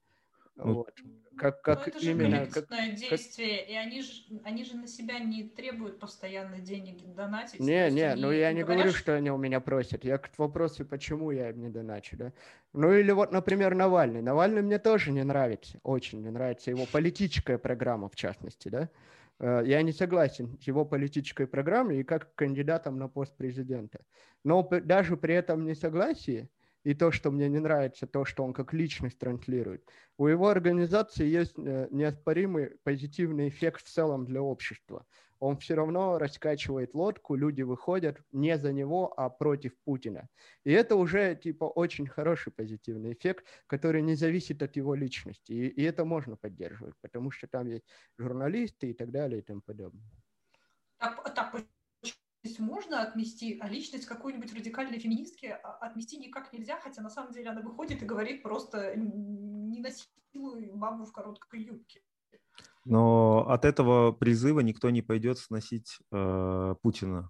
Ну, Вот. Как, ну, как это же именно... Как... коллективное действие, и они же, они же на себя не требуют постоянно денег донатить. Не, не, ну я не говорят, говорю, что они у меня просят. Я к вопросу, почему я им не доначу, да. Ну или вот, например, Навальный. Навальный мне тоже не нравится, очень не нравится его политическая программа, в частности, да. Э, Я не согласен с его политической программой и как кандидатом на пост президента. Но даже при этом несогласии и то, что мне не нравится, то, что он как личность транслирует. У его организации есть э, неоспоримый позитивный эффект в целом для общества. Он все равно раскачивает лодку, люди выходят не за него, а против Путина. И это уже типа очень хороший позитивный эффект, который не зависит от его личности. И, и это можно поддерживать, потому что там есть журналисты и так далее и тому подобное. Так, так есть можно отмести, а личность какой-нибудь радикальной феминистки а, отмести никак нельзя, хотя на самом деле она выходит и говорит просто не насилуй бабу в короткой юбке. Но от этого призыва никто не пойдет сносить э, Путина.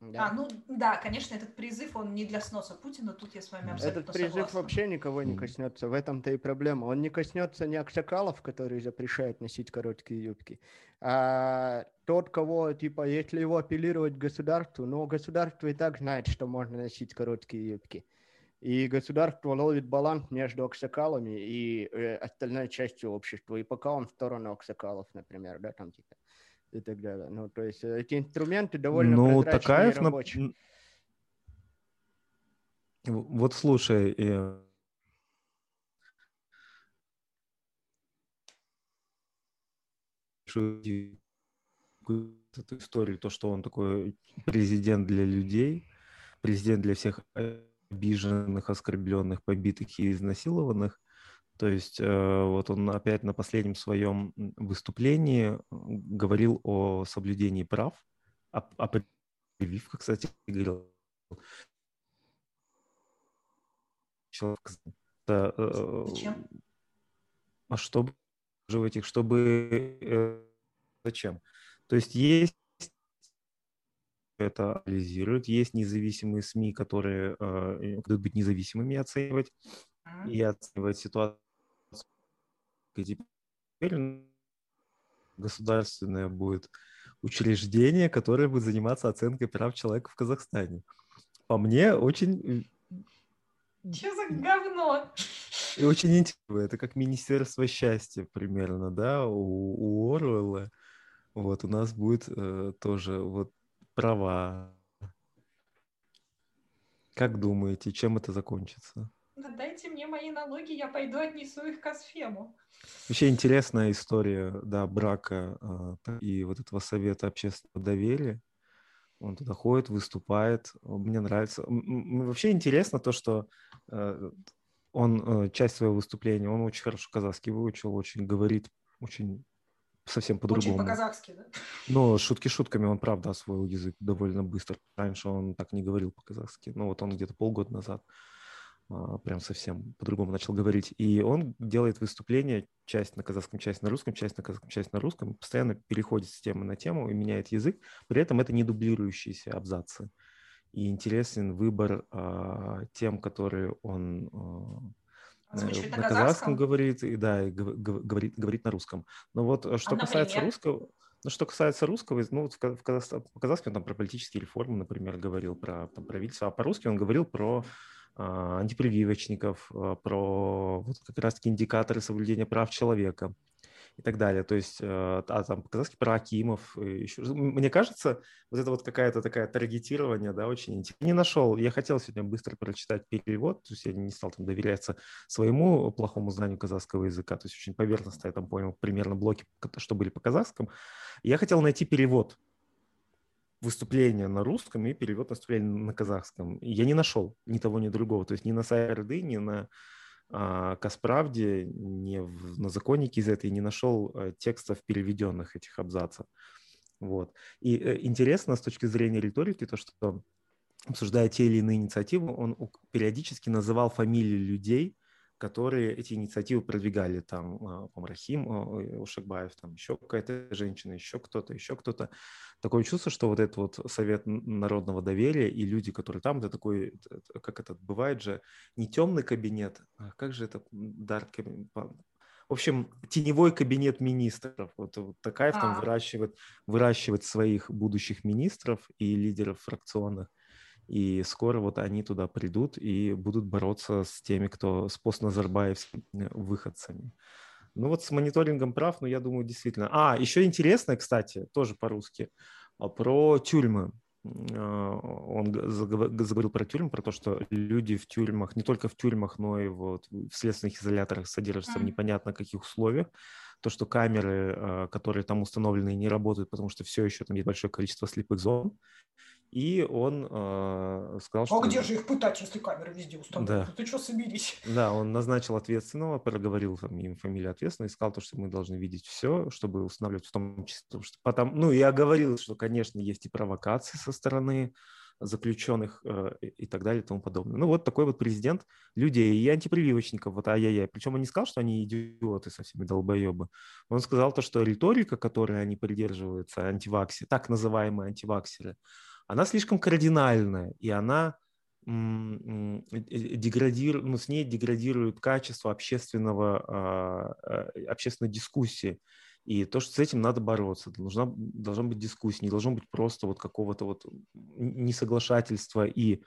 Да. А, ну да, конечно, этот призыв, он не для сноса Путина, тут я с вами абсолютно Этот призыв согласна. вообще никого не коснется, в этом-то и проблема. Он не коснется ни аксакалов, которые запрещают носить короткие юбки, а тот, кого, типа, если его апеллировать государству, но государство и так знает, что можно носить короткие юбки. И государство ловит баланс между аксакалами и э, остальной частью общества. И пока он в сторону аксакалов, например, да, там типа и так далее. Ну, то есть э, эти инструменты довольно ну, Такаев и рабочие. На... Вот слушай, э... эту историю, то, что он такой президент для людей, президент для всех обиженных, оскорбленных, побитых и изнасилованных. То есть э, вот он опять на последнем своем выступлении говорил о соблюдении прав, о, о прививках, кстати, говорил. Человек, это, э, Зачем? А чтобы в этих, чтобы э, зачем? То есть есть это анализируют. Есть независимые СМИ, которые э, будут быть независимыми оценивать и оценивать ситуацию. И теперь государственное будет учреждение, которое будет заниматься оценкой прав человека в Казахстане. По мне, очень... Че за говно? И очень интересно. Это как Министерство счастья примерно, да, у, у Оруэлла. Вот у нас будет э, тоже вот права. Как думаете, чем это закончится? Дайте мне мои налоги, я пойду отнесу их к Асфему. Вообще интересная история, да, брака э, и вот этого совета общественного доверия. Он туда ходит, выступает. Мне нравится. Вообще интересно то, что э, он э, часть своего выступления, он очень хорошо казахский выучил, очень говорит, очень совсем по-другому. Очень по-казахски, да? Но шутки шутками, он правда освоил язык довольно быстро. Раньше он так не говорил по-казахски. Ну вот он где-то полгода назад а, прям совсем по-другому начал говорить. И он делает выступление, часть на казахском, часть на русском, часть на казахском, часть на русском, постоянно переходит с темы на тему и меняет язык. При этом это не дублирующиеся абзацы. И интересен выбор а, тем, которые он а, на, на казахском говорит, и да, и говорит, говорит на русском. Но вот э, что а, касается русского, ну, что касается русского, ну, вот в, в по-казахски он там про политические реформы, например, говорил, про там, правительство, а по-русски он говорил про а, антипрививочников, а, про вот как раз-таки индикаторы соблюдения прав человека и так далее. То есть, э, а там по-казахски про Акимов. Еще. Мне кажется, вот это вот какая-то такая таргетирование, да, очень интересно. Не нашел. Я хотел сегодня быстро прочитать перевод, то есть я не стал там доверяться своему плохому знанию казахского языка, то есть очень поверхностно я там понял примерно блоки, что были по казахскому. Я хотел найти перевод выступление на русском и перевод выступления на казахском. Я не нашел ни того, ни другого. То есть ни на Сайрды, ни на а, Касправде, не в, на законнике из этой не нашел э, текстов переведенных этих абзацев. Вот. И э, интересно с точки зрения риторики то, что обсуждая те или иные инициативы, он периодически называл фамилии людей, которые эти инициативы продвигали, там, а, Рахим Ушакбаев, там еще какая-то женщина, еще кто-то, еще кто-то. Такое чувство, что вот этот вот совет народного доверия и люди, которые там, это такой, как это бывает же, не темный кабинет, а как же это, дарк в общем, теневой кабинет министров. Вот, вот Такаев а. там выращивает, выращивает своих будущих министров и лидеров фракционных. И скоро вот они туда придут и будут бороться с теми, кто с постназарбаевскими э, выходцами. Ну вот с мониторингом прав, ну я думаю, действительно. А, еще интересно, кстати, тоже по-русски, а, про тюрьмы. а, он заговорил про тюрьмы, про то, что люди в тюрьмах, не только в тюрьмах, но и вот в следственных изоляторах содержатся в непонятно каких условиях. То, что камеры, а, которые там установлены, не работают, потому что все еще там есть большое количество слепых зон. И он э, сказал, а что... А где же их пытать, если камеры везде установлены? Да. Ты что, соберись? Да, он назначил ответственного, проговорил там им фамилию ответственного и сказал то, что мы должны видеть все, чтобы устанавливать в том числе... Что потом, ну, я говорил, что, конечно, есть и провокации со стороны заключенных э, и так далее и тому подобное. Ну, вот такой вот президент людей и антипрививочников, вот ай-яй-яй. Причем он не сказал, что они идиоты со всеми долбоебы. Он сказал то, что риторика, которой они придерживаются, антивакси, так называемые антиваксеры, она слишком кардинальная, и она деградирует, ну, с ней деградирует качество общественного, а, а, общественной дискуссии. И то, что с этим надо бороться. Должна, должна быть дискуссия, не должно быть просто вот какого-то вот несоглашательства и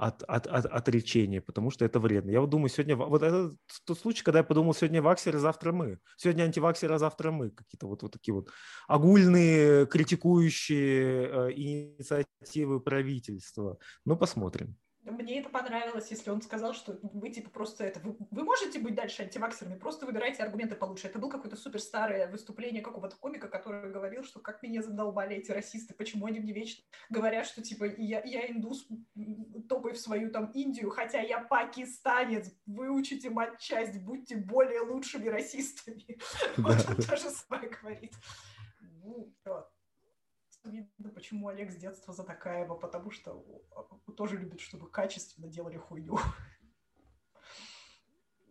от, от, от, отречения, потому что это вредно. Я вот думаю, сегодня, вот это тот случай, когда я подумал, сегодня ваксеры, завтра мы. Сегодня антиваксеры, а завтра мы. Какие-то вот, вот такие вот огульные, критикующие э, инициативы правительства. Ну, посмотрим. Мне это понравилось, если он сказал, что вы типа просто это... Вы, вы можете быть дальше антиваксерами, просто выбирайте аргументы получше. Это был какое-то супер старое выступление какого-то комика, который говорил, что как меня задолбали эти расисты, почему они мне вечно говорят, что типа я, я индус, топай в свою там Индию, хотя я пакистанец, выучите матчасть, будьте более лучшими расистами. Вот он то же самое говорит. Ну, видно, почему Олег с детства за Такаева, потому что тоже любит, чтобы качественно делали хуйню.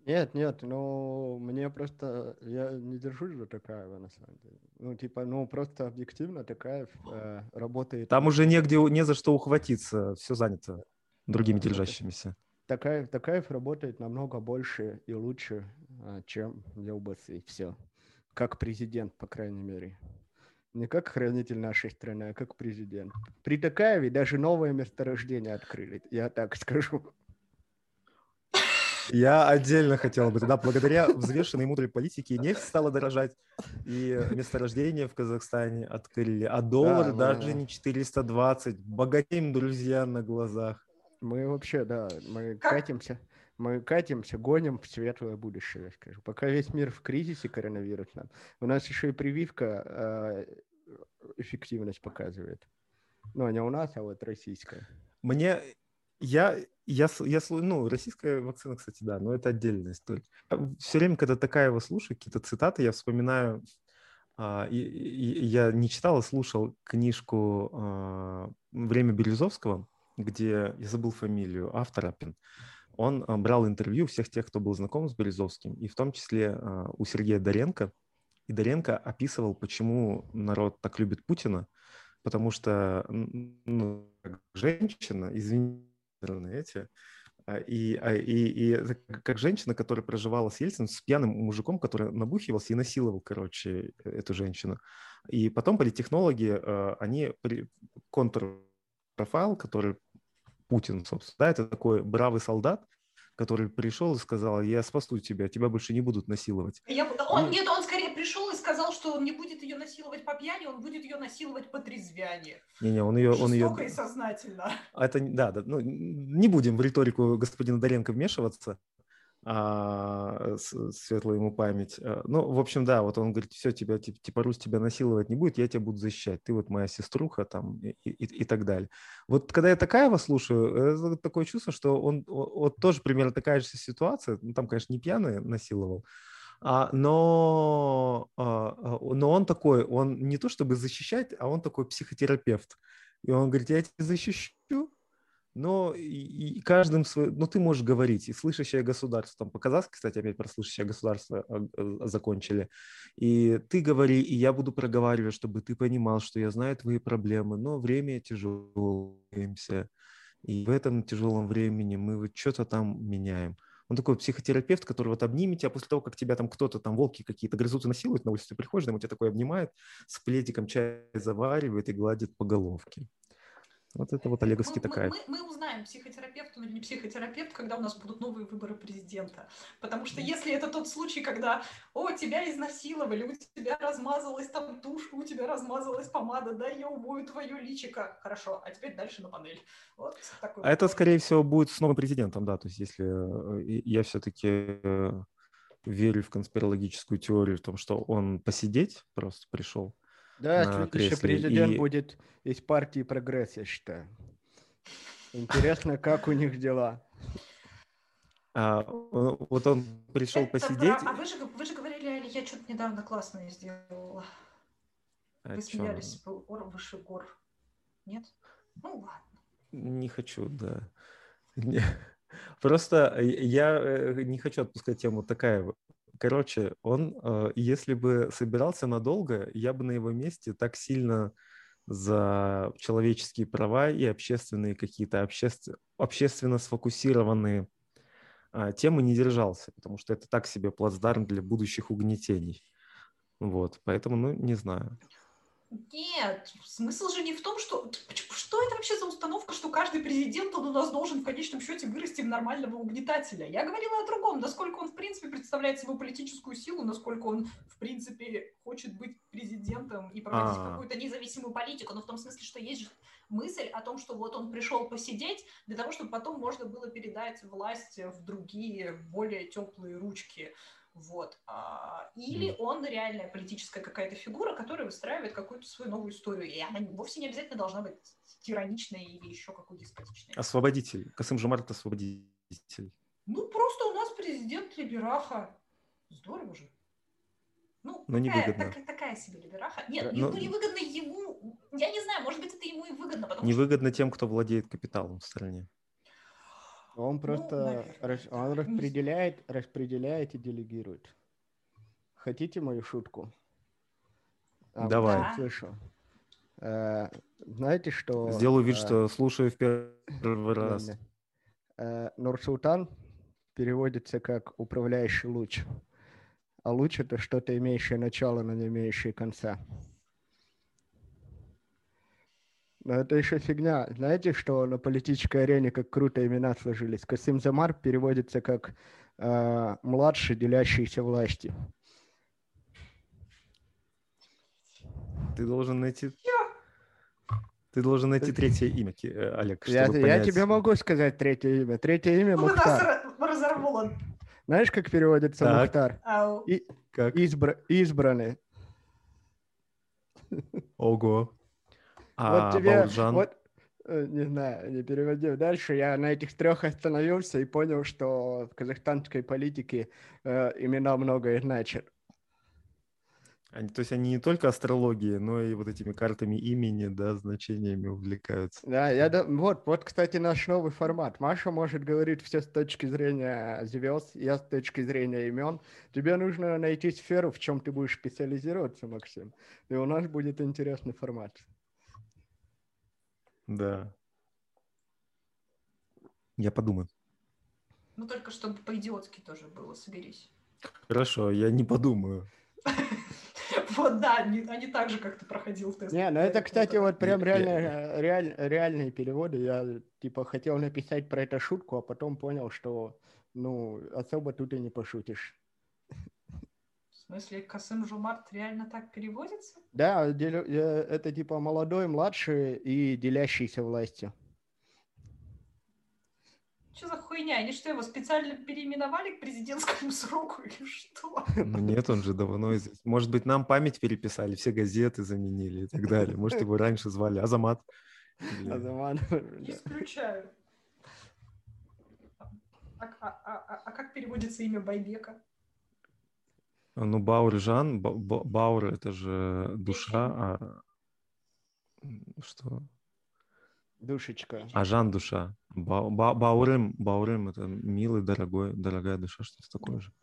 Нет, нет, ну мне просто, я не держусь за Такаева на самом деле. Ну типа, ну просто объективно Такаев э, работает... Там уже негде, не за что ухватиться, все занято другими держащимися. Такаев, Такаев работает намного больше и лучше, а, чем Елбас, и все. Как президент, по крайней мере. Не как хранитель нашей страны, а как президент. При Такаеве даже новое месторождение открыли, я так скажу. Я отдельно хотел бы, да, благодаря взвешенной мудрой политике нефть стала дорожать, и месторождение в Казахстане открыли, а доллар да, даже не 420, богатеем, друзья, на глазах. Мы вообще, да, мы как? катимся, мы катимся, гоним в светлое будущее, я скажу. Пока весь мир в кризисе коронавирусном, у нас еще и прививка э, эффективность показывает. Ну, не у нас, а вот российская. Мне я, я, я, ну, российская вакцина, кстати, да, но это отдельная история. Все время, когда такая его слушаю, какие-то цитаты, я вспоминаю, а, и, и, я не читал, а слушал книжку а, «Время Березовского», где, я забыл фамилию автора, он а, брал интервью всех тех, кто был знаком с Березовским, и в том числе а, у Сергея Доренко, и Доренко описывал, почему народ так любит Путина, потому что ну, женщина, извините, эти, а, и, и, и как женщина, которая проживала с Ельцином, с пьяным мужиком, который набухивался и насиловал, короче, эту женщину. И потом политтехнологи, они контрпрофайл, который Путин, собственно, да, это такой бравый солдат, который пришел и сказал, я спасу тебя, тебя больше не будут насиловать. Я, он, и... Нет, он скорее пришел и сказал, что он не будет ее насиловать по пьяни, он будет ее насиловать по трезвяне. Не-не, он ее... он ее... и сознательно. Это, да, да, ну, не будем в риторику господина Доренко вмешиваться а, светлая ему память. А, ну, в общем, да, вот он говорит, все, тебя, типа, Русь тебя насиловать не будет, я тебя буду защищать, ты вот моя сеструха там и, и, и так далее. Вот когда я Такаева слушаю, это такое чувство, что он, вот тоже примерно такая же ситуация, ну, там, конечно, не пьяный насиловал, а, но, а, а, но он такой, он не то чтобы защищать, а он такой психотерапевт. И он говорит, я тебя защищу, но и, и каждым свой, ну ты можешь говорить, и слышащее государство, там по-казахски, кстати, опять про слышащее государство а, закончили, и ты говори, и я буду проговаривать, чтобы ты понимал, что я знаю твои проблемы, но время тяжелое, и в этом тяжелом времени мы вот что-то там меняем. Он такой психотерапевт, который вот обнимет тебя после того, как тебя там кто-то, там волки какие-то грызутся, насилуют на улице, ты приходишь, там тебя такой обнимает, с плетиком чай заваривает и гладит по головке. Вот это вот Олеговский мы, такая. Мы, мы, мы узнаем, психотерапевт он или не психотерапевт, когда у нас будут новые выборы президента. Потому что если это тот случай, когда, о, тебя изнасиловали, у тебя размазалась там тушь, у тебя размазалась помада, да, я умою твое личико. Хорошо, а теперь дальше на панель. Вот такой а это, скорее всего, будет с новым президентом, да, то есть если э, я все-таки э, верю в конспирологическую теорию, в том, что он посидеть просто пришел, да, следующий президент и... будет из партии «Прогресс», я считаю. Интересно, как у них дела. А, вот он пришел Это посидеть. Про... А вы же, вы же говорили, я что-то недавно классное сделала. А вы смеялись, был ор выше гор. Нет? Ну ладно. Не хочу, да. Просто я э, не хочу отпускать тему такая Короче, он, э, если бы собирался надолго, я бы на его месте так сильно за человеческие права и общественные какие-то обществ... общественно сфокусированные а, темы не держался, потому что это так себе плацдарм для будущих угнетений. Вот, поэтому, ну, не знаю. Нет, смысл же не в том, что... Что это вообще за установка, что каждый президент, он у нас должен в конечном счете вырасти в нормального угнетателя? Я говорила о другом, насколько он, в принципе, представляет свою политическую силу, насколько он, в принципе, хочет быть президентом и проводить А-а-а. какую-то независимую политику, но в том смысле, что есть же мысль о том, что вот он пришел посидеть для того, чтобы потом можно было передать власть в другие, более теплые ручки. Вот. А, или он реальная политическая какая-то фигура, которая выстраивает какую-то свою новую историю. И она вовсе не обязательно должна быть тираничной или еще какой деспотичной. Освободитель. Касым Жумарт освободитель. Ну, просто у нас президент Либераха. Здорово же. Ну, Но такая, невыгодно. Так, такая себе Либераха. Нет, Но... ну, невыгодно ему. Я не знаю, может быть, это ему и выгодно. Потому невыгодно что... тем, кто владеет капиталом в стране. Он ну, просто ну, рас, он распределяет, распределяет и делегирует. Хотите мою шутку? А, Давай. Вот, слышу. А, знаете, что... Сделаю вид, а, что слушаю в первый раз. А, Нурсултан переводится как управляющий луч. А луч это что-то имеющее начало, но не имеющее конца. Но это еще фигня. Знаете, что на политической арене как круто имена сложились? Касым Замар переводится как э, младший, делящийся власти. Ты должен найти... Ты должен найти третье имя, э, Олег, я, понять... я тебе могу сказать третье имя. Третье имя ну, Мухтар. Разорван. Знаешь, как переводится так. Мухтар? И, как? Избра... Избранный. Ого. А вот тебе, Балджан? вот, не знаю, не переводил дальше. Я на этих трех остановился и понял, что в казахстанской политике э, имена многое значат. Они, то есть они не только астрологией, но и вот этими картами имени, да, значениями увлекаются. Да, я да, вот, вот, кстати, наш новый формат. Маша может говорить все с точки зрения звезд, я с точки зрения имен. Тебе нужно найти сферу, в чем ты будешь специализироваться, Максим. И у нас будет интересный формат. Да. Я подумаю. Ну, только чтобы по-идиотски тоже было, соберись. Хорошо, я не подумаю. Вот, да, не так же, как ты проходил тест. Не, ну это, кстати, вот прям реально, реаль, реальные переводы. Я, типа, хотел написать про это шутку, а потом понял, что, ну, особо тут и не пошутишь. Смысле, Касым Жумарт реально так переводится? Да, это типа молодой, младший и делящийся властью. Что за хуйня? Они что, его специально переименовали к президентскому сроку или что? Ну нет, он же давно здесь. Может быть, нам память переписали, все газеты заменили и так далее. Может, его раньше звали Азамат. Азамат. Исключаю. А, а, а, а как переводится имя Байбека? Ну, Баур Жан, Баур это же душа, а что? Душечка. А Жан душа. Ба ба Баурым, Баурым это милый, дорогой, дорогая душа, что-то такое же.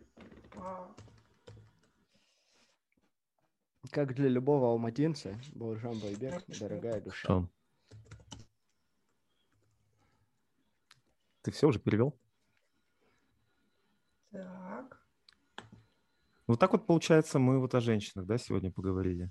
Как для любого алматинца, Бауржан Байбек, дорогая душа. Что? Ты все уже перевел? Так. Вот так вот, получается, мы вот о женщинах, да, сегодня поговорили.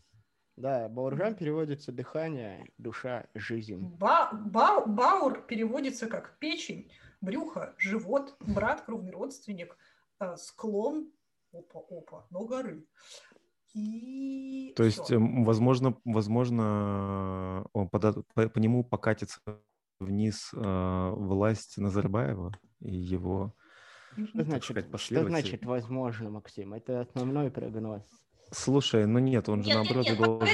Да, Бауржан переводится дыхание, душа, жизнь. Ба ба баур переводится как печень, брюхо, живот, брат, кровный родственник, э, склон, опа, опа, но горы. И То есть, всё. эм, возможно, возможно, он пода- по, по нему покатится вниз э, власть Назарбаева и его Что значит, сказать, что значит возможно, Максим? Это основной прогноз. Слушай, ну нет, он же Нет, наоборот нет, же должен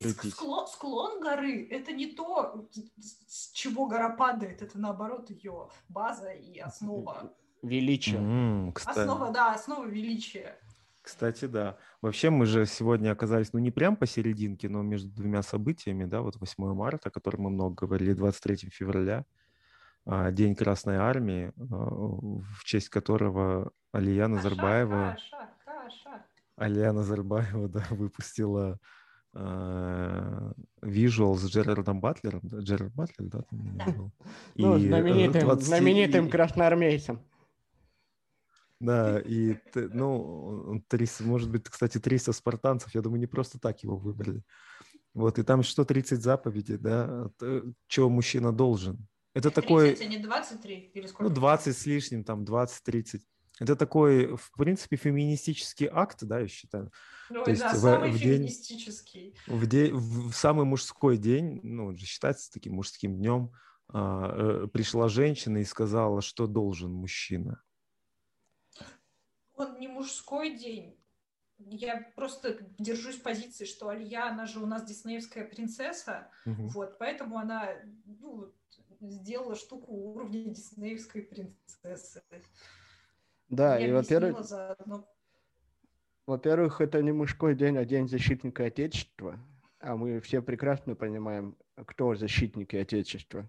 погоди, склон, склон горы – это не то, с чего гора падает, это наоборот ее база и основа. Величие. М, кстати, Основа, да, основа величия. кстати, да. Вообще мы же сегодня оказались, ну не прям посерединке, но между двумя событиями, да, вот 8 марта, о котором мы много говорили, 23 февраля, День Красной Армии, а, в честь которого Алия Назарбаева... Каша, каша. Алия Назарбаева, да, выпустила визуал с Джерардом Батлером, Джерард Батлер, да, там Да. был. Ну, И, э, знаменитым, 20 знаменитым красноармейцем. Да, и, ну, он 300, может быть, кстати, 300 спартанцев, я думаю, не просто так его выбрали. Вот, и там 130 заповедей, да, чего мужчина должен. Это такой... 30, а не 23 или сколько? Ну, 20 с лишним, там, 20-30. Это такой, в принципе, феминистический акт, да, я считаю. Ой, то да, в- самый в день- феминистический. В, де- в самый мужской день, ну, считается таким мужским днем, а, э, пришла женщина и сказала, что должен мужчина. Он не мужской день. Я просто держусь позиции, что Алия, она же у нас диснеевская принцесса, Мгм. вот, поэтому она ну, сделала штуку уровня диснеевской принцессы. Да, Я и, во-первых, заодно. во-первых, это не мужской день, а день защитника Отечества. А мы все прекрасно понимаем, кто защитники Отечества.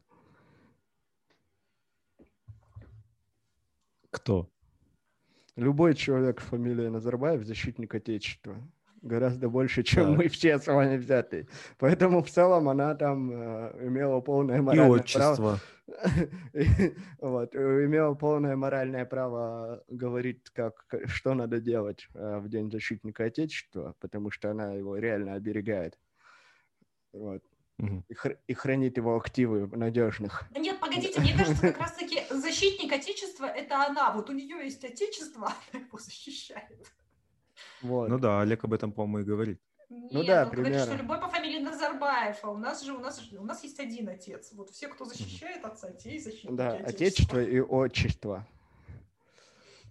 Кто? Любой человек с фамилией Назарбаев защитник Отечества. Гораздо больше, чем Так. мы все с вами взятые. Поэтому в целом она там э, имела полное И моральное право. отчество. И, вот, э, имела полное моральное право говорить, как, что надо делать э, в День защитника Отечества, потому что она его реально оберегает. Вот. И, хр- и хранит его активы надежных. Да Нет, погодите, мне кажется, как раз-таки защитник Отечества – это она. Вот у нее есть Отечество, она его защищает. Вот. Ну да, Олег об этом, по-моему, и говорит. Нет, Ну да, он говорит, что примерно. любой по фамилии Назарбаев, а у нас же у нас, же- у нас есть один отец. Вот все, кто защищает отца, те и защитники да. Отечество и Отчество.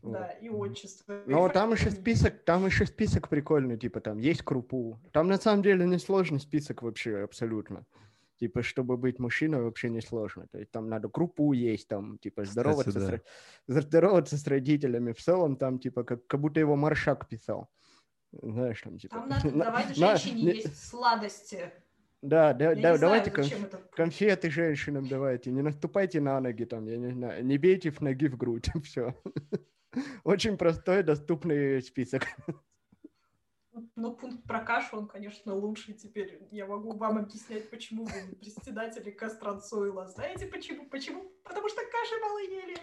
Вот. Да, и отчество. и Но там еще список, там еще список прикольный, типа там есть крупу. Там на самом деле несложный список вообще абсолютно. Типа, чтобы быть мужчиной, вообще не сложно. То есть там надо крупу есть, там, типа, Кстати, здороваться, да. с, ро- здороваться с родителями. В целом там, типа, как, как будто его Маршак писал. Знаешь, там, типа... Там надо на- давать женщине не- есть сладости. Да, да, Я да, знаю, давайте кон- зачем это. конфеты женщинам давайте. Не наступайте на ноги там, я не знаю. Не бейте в ноги в грудь. Все. Очень простой, доступный список. Ну, пункт про кашу, он, конечно, лучший теперь. Я могу вам объяснять, почему вы председатели Кастранцуила. Знаете почему? Почему? Потому что каши мало ели.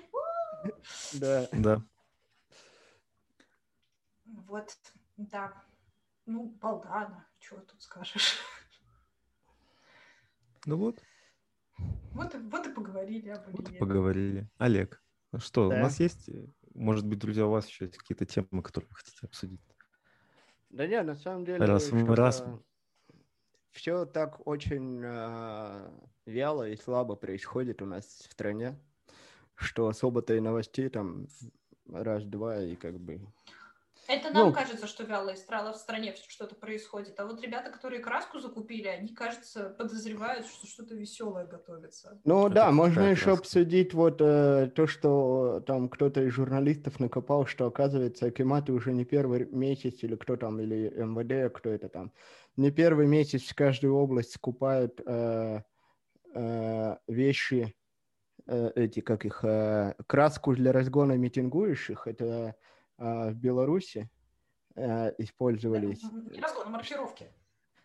Да. Да. Вот, да. Ну, Болгана, что тут скажешь. Ну вот, Вот, и- вот и поговорили об вот и поговорили. Олег, ну что, Да. у нас есть, может быть, друзья, у вас еще есть какие-то темы, которые вы хотите обсудить? Да нет, на самом деле... Раз раз- Все так очень а, вяло и слабо происходит у нас в стране, что особо-то и новостей там раз-два и как бы... Это нам Ну, кажется, что вяло и страла в стране что-то происходит. А вот ребята, которые краску закупили, они, кажется, подозревают, что что-то веселое готовится. Ну Это да, можно какая еще краска? обсудить вот э, то, что там кто-то из журналистов накопал, что оказывается Акиматы уже не первый месяц, или кто там, или МВД, кто это там, не первый месяц в каждую область скупают э, э, вещи, э, эти, как их, э, краску для разгона митингующих, это э, в Беларуси э, использовались. Не разгон, а маркировки.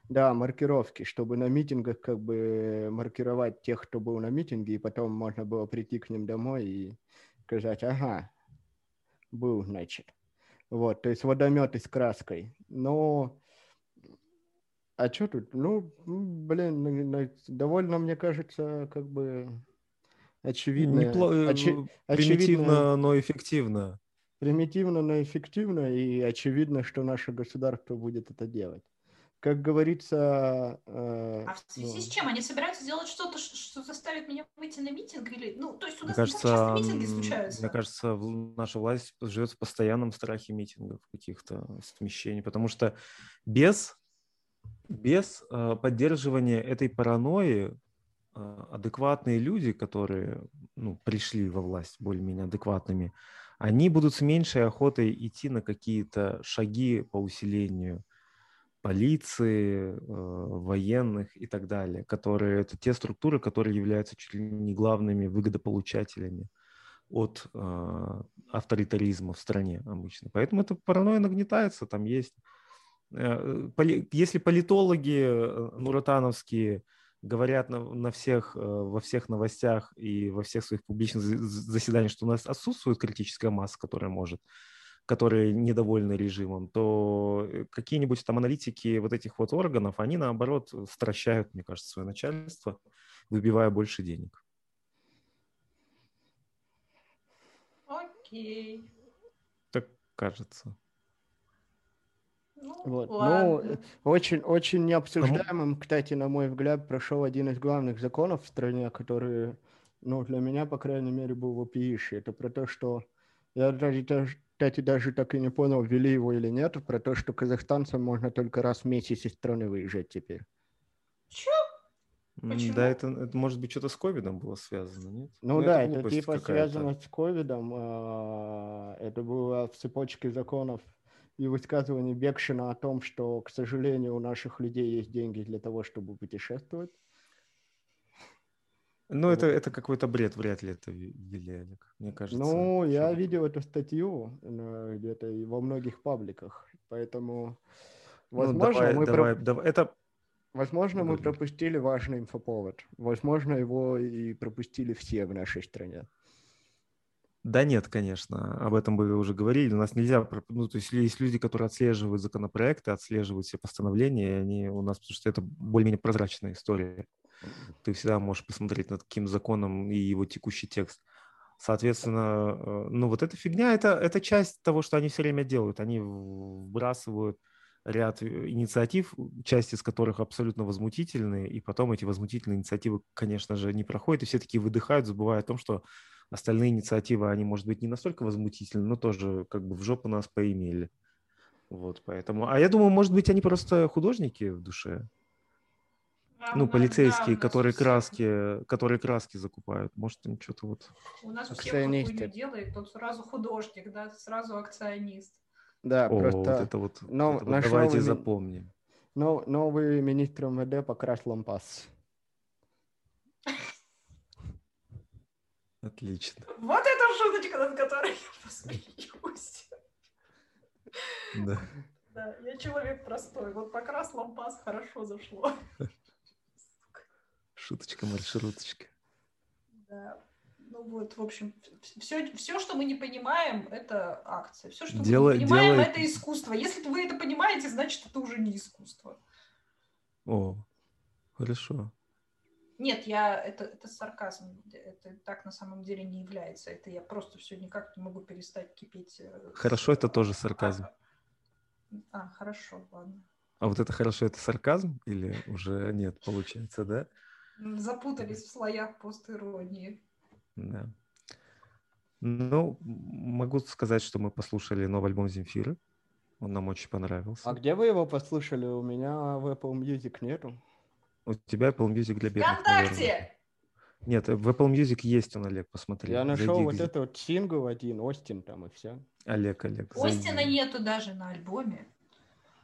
Да, маркировки, чтобы на митингах как бы маркировать тех, кто был на митинге, и потом можно было прийти к ним домой и сказать, ага, был, значит. Вот, то есть водометы с краской. Но А что тут? Ну, блин, довольно, мне кажется, как бы очевидно. Непло... Очи... Примитивно, очевидно... но эффективно. Примитивно, но эффективно, и очевидно, что наше государство будет это делать как говорится... Э, а в связи ну, с чем? Они собираются сделать что-то, что заставит меня выйти на митинг? Или, ну, то есть у нас мне кажется, часто митинги случаются. Мне кажется, наша власть живет в постоянном страхе митингов, каких-то смещений, потому что без, без э, поддерживания этой паранойи э, адекватные люди, которые ну, пришли во власть более-менее адекватными, они будут с меньшей охотой идти на какие-то шаги по усилению полиции, э, военных и так далее, которые это те структуры, которые являются чуть ли не главными выгодополучателями от э, авторитаризма в стране обычно. Поэтому эта паранойя нагнетается, там есть... Э, поли, если политологи э, нуратановские говорят на, на всех, э, во всех новостях и во всех своих публичных заседаниях, что у нас отсутствует критическая масса, которая может которые недовольны режимом, то э, какие-нибудь там аналитики вот этих вот органов, они наоборот стращают, мне кажется, свое начальство, выбивая больше денег. Окей. Так кажется. Ну, вот. Ну, очень, очень необсуждаемым, кстати, на мой взгляд, прошел один из главных законов в стране, который, ну, для меня, по крайней мере, был вопиющий. Это про то, что я даже, кстати, даже так и не понял, ввели его или нет, про то, что казахстанцам можно только раз в месяц из страны выезжать теперь. Чё? Почему? Да, это, это может быть что-то с ковидом было связано, нет? Ну, ну да, это, это типа связано с ковидом. А, это было в цепочке законов и высказываний Бекшина о том, что, к сожалению, у наших людей есть деньги для того, чтобы путешествовать. Ну, это, это какой-то бред, вряд ли это Олег, мне кажется. Ну, я что... видел эту статью э, где-то и во многих пабликах, поэтому, ну, возможно, ну, давай, мы... Давай, про... давай, это... Возможно, мы пропустили важный инфоповод. Возможно, его и пропустили все в нашей стране. Да нет, конечно, об этом мы уже говорили. У нас нельзя, ну, то есть есть люди, которые отслеживают законопроекты, отслеживают все постановления, они у нас, потому что это более-менее прозрачная история. Ты всегда можешь посмотреть над каким законом и его текущий текст. Соответственно, э, ну вот эта фигня, это, это часть того, что они все время делают. Они вбрасывают ряд э, инициатив, часть из которых абсолютно возмутительные, и потом эти возмутительные инициативы, конечно же, не проходят, и все таки выдыхают, забывая о том, что остальные инициативы, они, может быть, не настолько возмутительны, но тоже как бы в жопу нас поимели. Вот, поэтому... А я думаю, может быть, они просто художники в душе ну, полицейские, которые краски, которые краски закупают. Может, им что-то вот... У нас всех хуйню делает, тот сразу художник, да, сразу акционист. Да, О, просто... Вот это вот, но, это вот давайте новый, запомним. Но, новый министр МВД покрас лампас. Отлично. Вот эта шуточка, над которой я посмеюсь. Да. Да, я человек простой. Вот покрас лампас хорошо зашло. Шуточка, маршруточка. Да. Ну вот, в общем, все, все, что мы не понимаем, это акция. Все, что Дело, мы не понимаем, делай... это искусство. Если вы это понимаете, значит, это уже не искусство. О, хорошо. Нет, я это, это сарказм. Это так на самом деле не является. Это я просто все никак не могу перестать кипеть. Э, хорошо, это тоже сарказм. А, а, хорошо, ладно. А вот это хорошо, это сарказм или уже нет, получается, да? запутались в слоях постиронии. Да. Ну, могу сказать, что мы послушали новый альбом Земфиры. Он нам очень понравился. А где вы его послушали? У меня в Apple Music нету. У тебя Apple Music для бедных, ВКонтакте! Наверное. Нет, в Apple Music есть он, Олег, посмотри. Я нашел зайди, вот где... этот сингл один, Остин там и все. Олег, Олег. Остина зайди. нету даже на альбоме.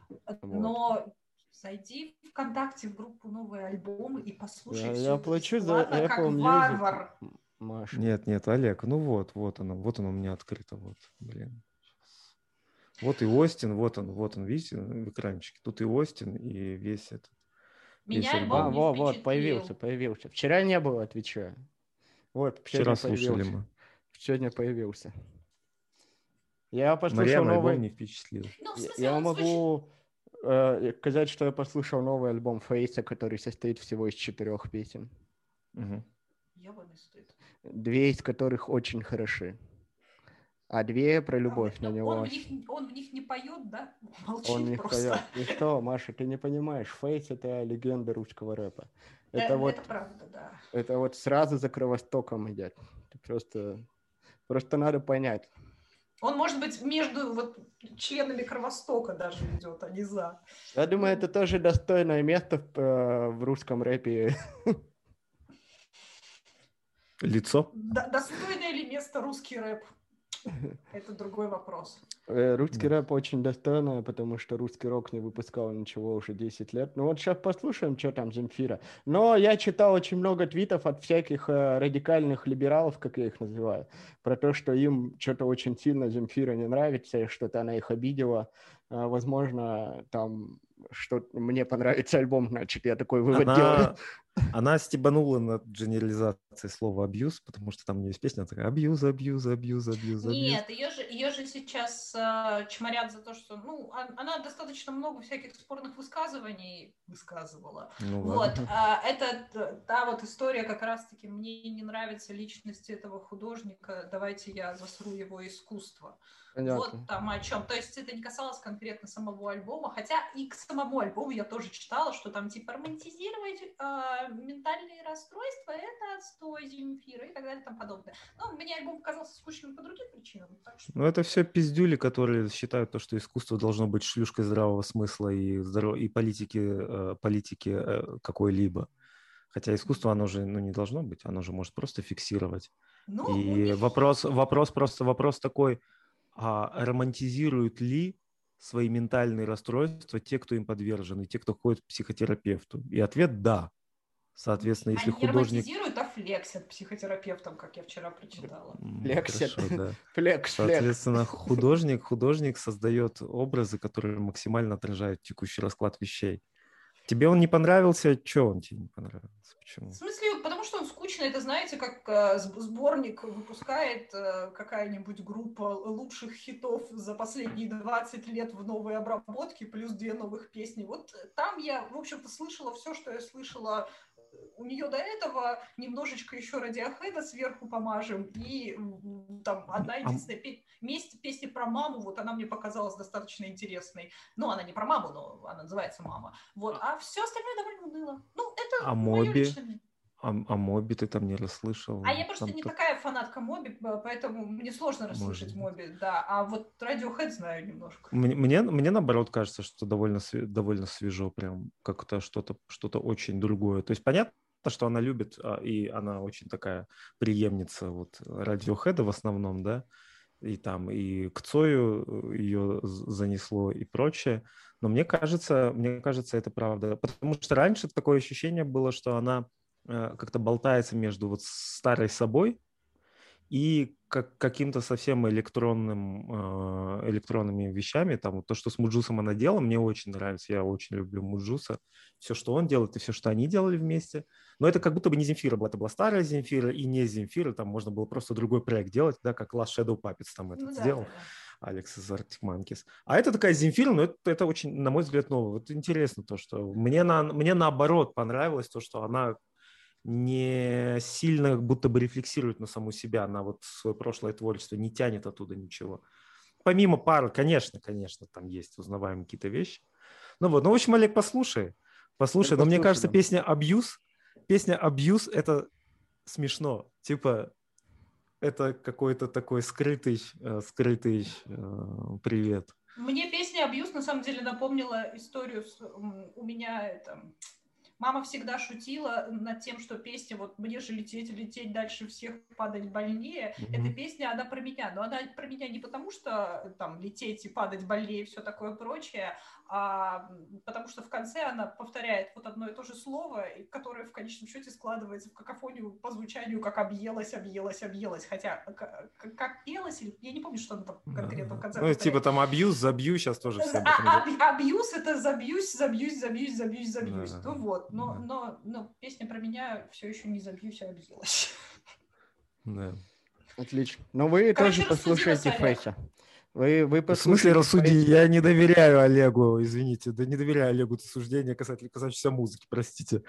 Вот. Но Зайди в ВКонтакте в группу «Новые альбомы» и послушай я, все я плачу за Apple как Music. варвар. Маша. Нет, нет, Олег, ну вот, вот оно, вот оно у меня открыто, вот, блин. Вот и Остин, вот он, вот он, видите, в экранчике. Тут и Остин, и весь этот. Меня весь альбом. А, вот, вот, появился, появился. Вчера не было, отвечаю. Вот, вчера слушали мы. Сегодня появился. Я послушал Марьяна новый... не впечатлил. Ну, в смысле, я могу... э, сказать, что я послушал новый альбом Фейса, который состоит всего из четырех песен. Стоит. Две из которых очень хороши. А две про любовь на он, него. Он в, них, он в них не поет, да? Молчит Он не просто. поет. И что, Маша, ты не понимаешь, Фейс — это легенда русского рэпа. Э, Это вот, это правда, да. это вот сразу за Кровостоком идет. Ты просто, просто надо понять. Он, может быть, между вот членами Кровостока даже идет, а не за. Я думаю, это тоже достойное место в, э, в русском рэпе. Лицо? Д- достойное ли место русский рэп? Это другой вопрос. Э, Русский рэп очень достойно, потому что русский рок не выпускал ничего уже 10 лет. Ну вот сейчас послушаем, что там Земфира. Но я читал очень много твитов от всяких э, радикальных либералов, как я их называю, про то, что им что-то очень сильно Земфира не нравится, и что-то она их обидела. А, Возможно, там что мне понравится альбом, значит, я такой вывод делаю. Она, стебанула над генерализацией слова абьюз, потому что там у нее есть песня такая абьюз, абьюз, абьюз, абьюз, абьюз. Нет, ее же, ее же сейчас э, чморят за то, что, ну, она достаточно много всяких спорных высказываний высказывала. Ну Вот, а, это та вот история как раз-таки «мне не нравится личность этого художника, давайте я засру его искусство». Понятно. Вот там о чем. То есть это не касалось конкретно самого альбома, хотя и к самому альбому я тоже читала, что там типа романтизировать э, ментальные расстройства это отстой Земфира и так далее и тому подобное. Но мне альбом показался скучным по другим причинам. Что... Ну, это все пиздюли, которые считают то, что искусство должно быть шлюшкой здравого смысла и, здоров... и политики, э, политики э, какой-либо. Хотя искусство, оно же ну, не должно быть, оно же может просто фиксировать. Ну, И них- вопрос, вопрос просто вопрос такой, а романтизируют ли свои ментальные расстройства те, кто им подвержен, и те, кто ходит к психотерапевту? И ответ – да. Соответственно, если Они художник... а флексят психотерапевтом, как я вчера прочитала. М, Флексит. хорошо, да. Флекс, флекс. Соответственно, художник, художник создает образы, которые максимально отражают текущий расклад вещей. Тебе он не понравился? Че он тебе не понравился? Почему? В смысле, потому что он скучный, это знаете, как э, сб- сборник выпускает э, какая-нибудь группа лучших хитов за последние 20 лет в новой обработке, плюс две новых песни. Вот там я, в общем-то, слышала все, что я слышала у нее до этого, немножечко еще радиохэд сверху помажем, и там одна А- единственная пе- месть- песня про маму, вот она мне показалась достаточно интересной. Ну, она не про маму, но она называется «Мама». Вот, а все остальное довольно уныло. Ну, это А Моби? личное. А, а Моби ты там не расслышал? А я просто Там не то- такая фанатка Моби, поэтому мне сложно расслышать Может Моби, да. А вот Radiohead знаю немножко. Мне, мне, мне наоборот кажется, что довольно, довольно свежо, прям как-то что-то что очень другое. То есть понятно, что она любит, а, и она очень такая преемница вот радиохеда в основном, да, и там и к Цою ее занесло и прочее. Но мне кажется, мне кажется, это правда. Потому что раньше такое ощущение было, что она как-то болтается между вот старой собой и как, каким-то совсем электронным, э, электронными вещами. Там вот то, что с Муджусом она делала, мне очень нравится. Я очень люблю Муджуса. Все, что он делает, и все, что они делали вместе. Но это как будто бы не Земфира была. Это была старая Земфира и не Земфира. Там можно было просто другой проект делать, да, как Last Shadow Puppets там этот Ну да, сделал. да, да. Алекс из Arctic Monkeys. А это такая Земфира, но это, это очень, на мой взгляд, новое. Вот интересно то, что мне, на, мне наоборот понравилось то, что она не сильно как будто бы рефлексирует на саму себя, на вот свое прошлое творчество, не тянет оттуда ничего. Помимо пары, конечно, конечно, там есть узнаваемые какие-то вещи. Ну вот, ну, в общем, Олег, послушай. Послушай, но мне кажется, да. песня «Абьюз», песня «Абьюз» — это смешно. Типа, это какой-то такой скрытый, э, скрытый э, привет. Мне песня «Абьюз» на самом деле напомнила историю с, у меня это... Мама всегда шутила над тем, что песня вот «Мне же лететь, лететь дальше всех, падать больнее». Мгм. Эта песня, она про меня. Но она про меня не потому, что там лететь и падать больнее и все такое прочее, а потому что в конце она повторяет вот одно и то же слово, и которое в конечном счете складывается в какофонию по звучанию, как объелась, объелась, объелась. Хотя к- к- как пелась, или я не помню, что она там конкретно в конце Ну, повторяет. типа там абьюз, забью, сейчас тоже все об А- говорят. а- Абьюз это забьюсь, забьюсь, забьюсь, забьюсь, забьюсь. Да. Ну вот, но, Да. но, но песня про меня все еще не забьюсь, а объелась. Да. Отлично. Но вы Короче, тоже послушайте. Фейса. Вы, вы В смысле рассуди? Я не доверяю Олегу, извините. Да не доверяю Олегу это суждение касательно касающееся музыки, простите.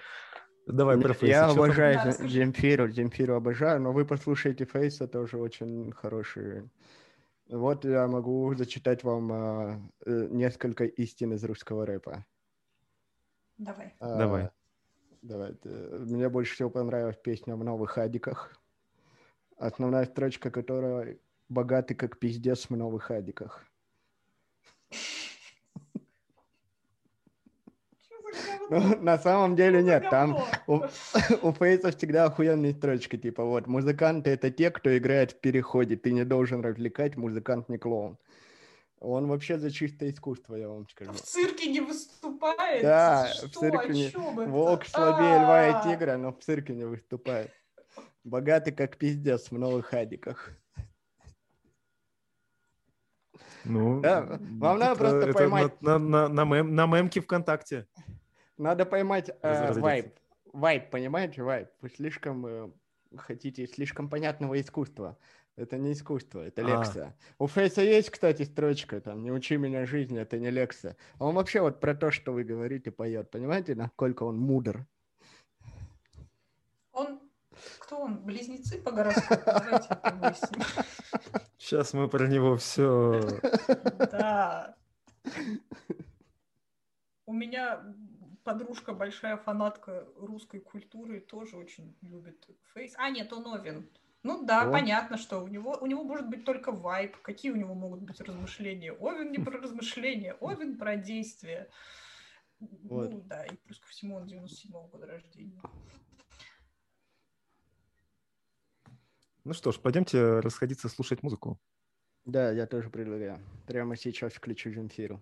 Давай про Фейса. Я там? обожаю Да. Земфиру, Земфиру обожаю, но вы послушайте Фейса, тоже очень хороший. Вот я могу зачитать вам а, э, несколько истин из русского рэпа. Давай. А, Давай. Давай. Мне больше всего понравилась песня «В новых адиках». Основная строчка которой «Богатый как пиздец в новых адиках». Ну, на самом деле нет, там у, у Фейса всегда охуенные строчки, типа вот, музыканты это те, кто играет в переходе, ты не должен развлекать, музыкант не клоун. Он вообще за чистое искусство, я вам скажу. В цирке не выступает? Да, Что? в цирке не-? Волк слабее льва и А, тигра, но в цирке не выступает. Богатый как пиздец в новых адиках. Ну, Да, вам надо это- просто это поймать- На, на, на, мем- на мемке ВКонтакте. Надо поймать э, вайб. Вайб, понимаете, вайб? Вы слишком э, хотите слишком понятного искусства. Это не искусство, это А. лекция. У Фейса есть, кстати, строчка там «Не учи меня жизни, это не лекция». А Он вообще вот про то, что вы говорите, поет. Понимаете, насколько он мудр? Кто он? Близнецы по гороскопу? Давайте это выясним. Сейчас мы про него все... Да. У меня подружка большая фанатка русской культуры, тоже очень любит Фейс. А, нет, он Овен. Ну да, О. понятно, что у него, у него может быть только вайп. Какие у него могут быть размышления? Овен не про размышления, Овен про действия. Вот. Ну да, и плюс ко всему он 97-го года рождения. Ну что ж, пойдемте расходиться слушать музыку. Да, я тоже предлагаю. Прямо сейчас включу Земфиру.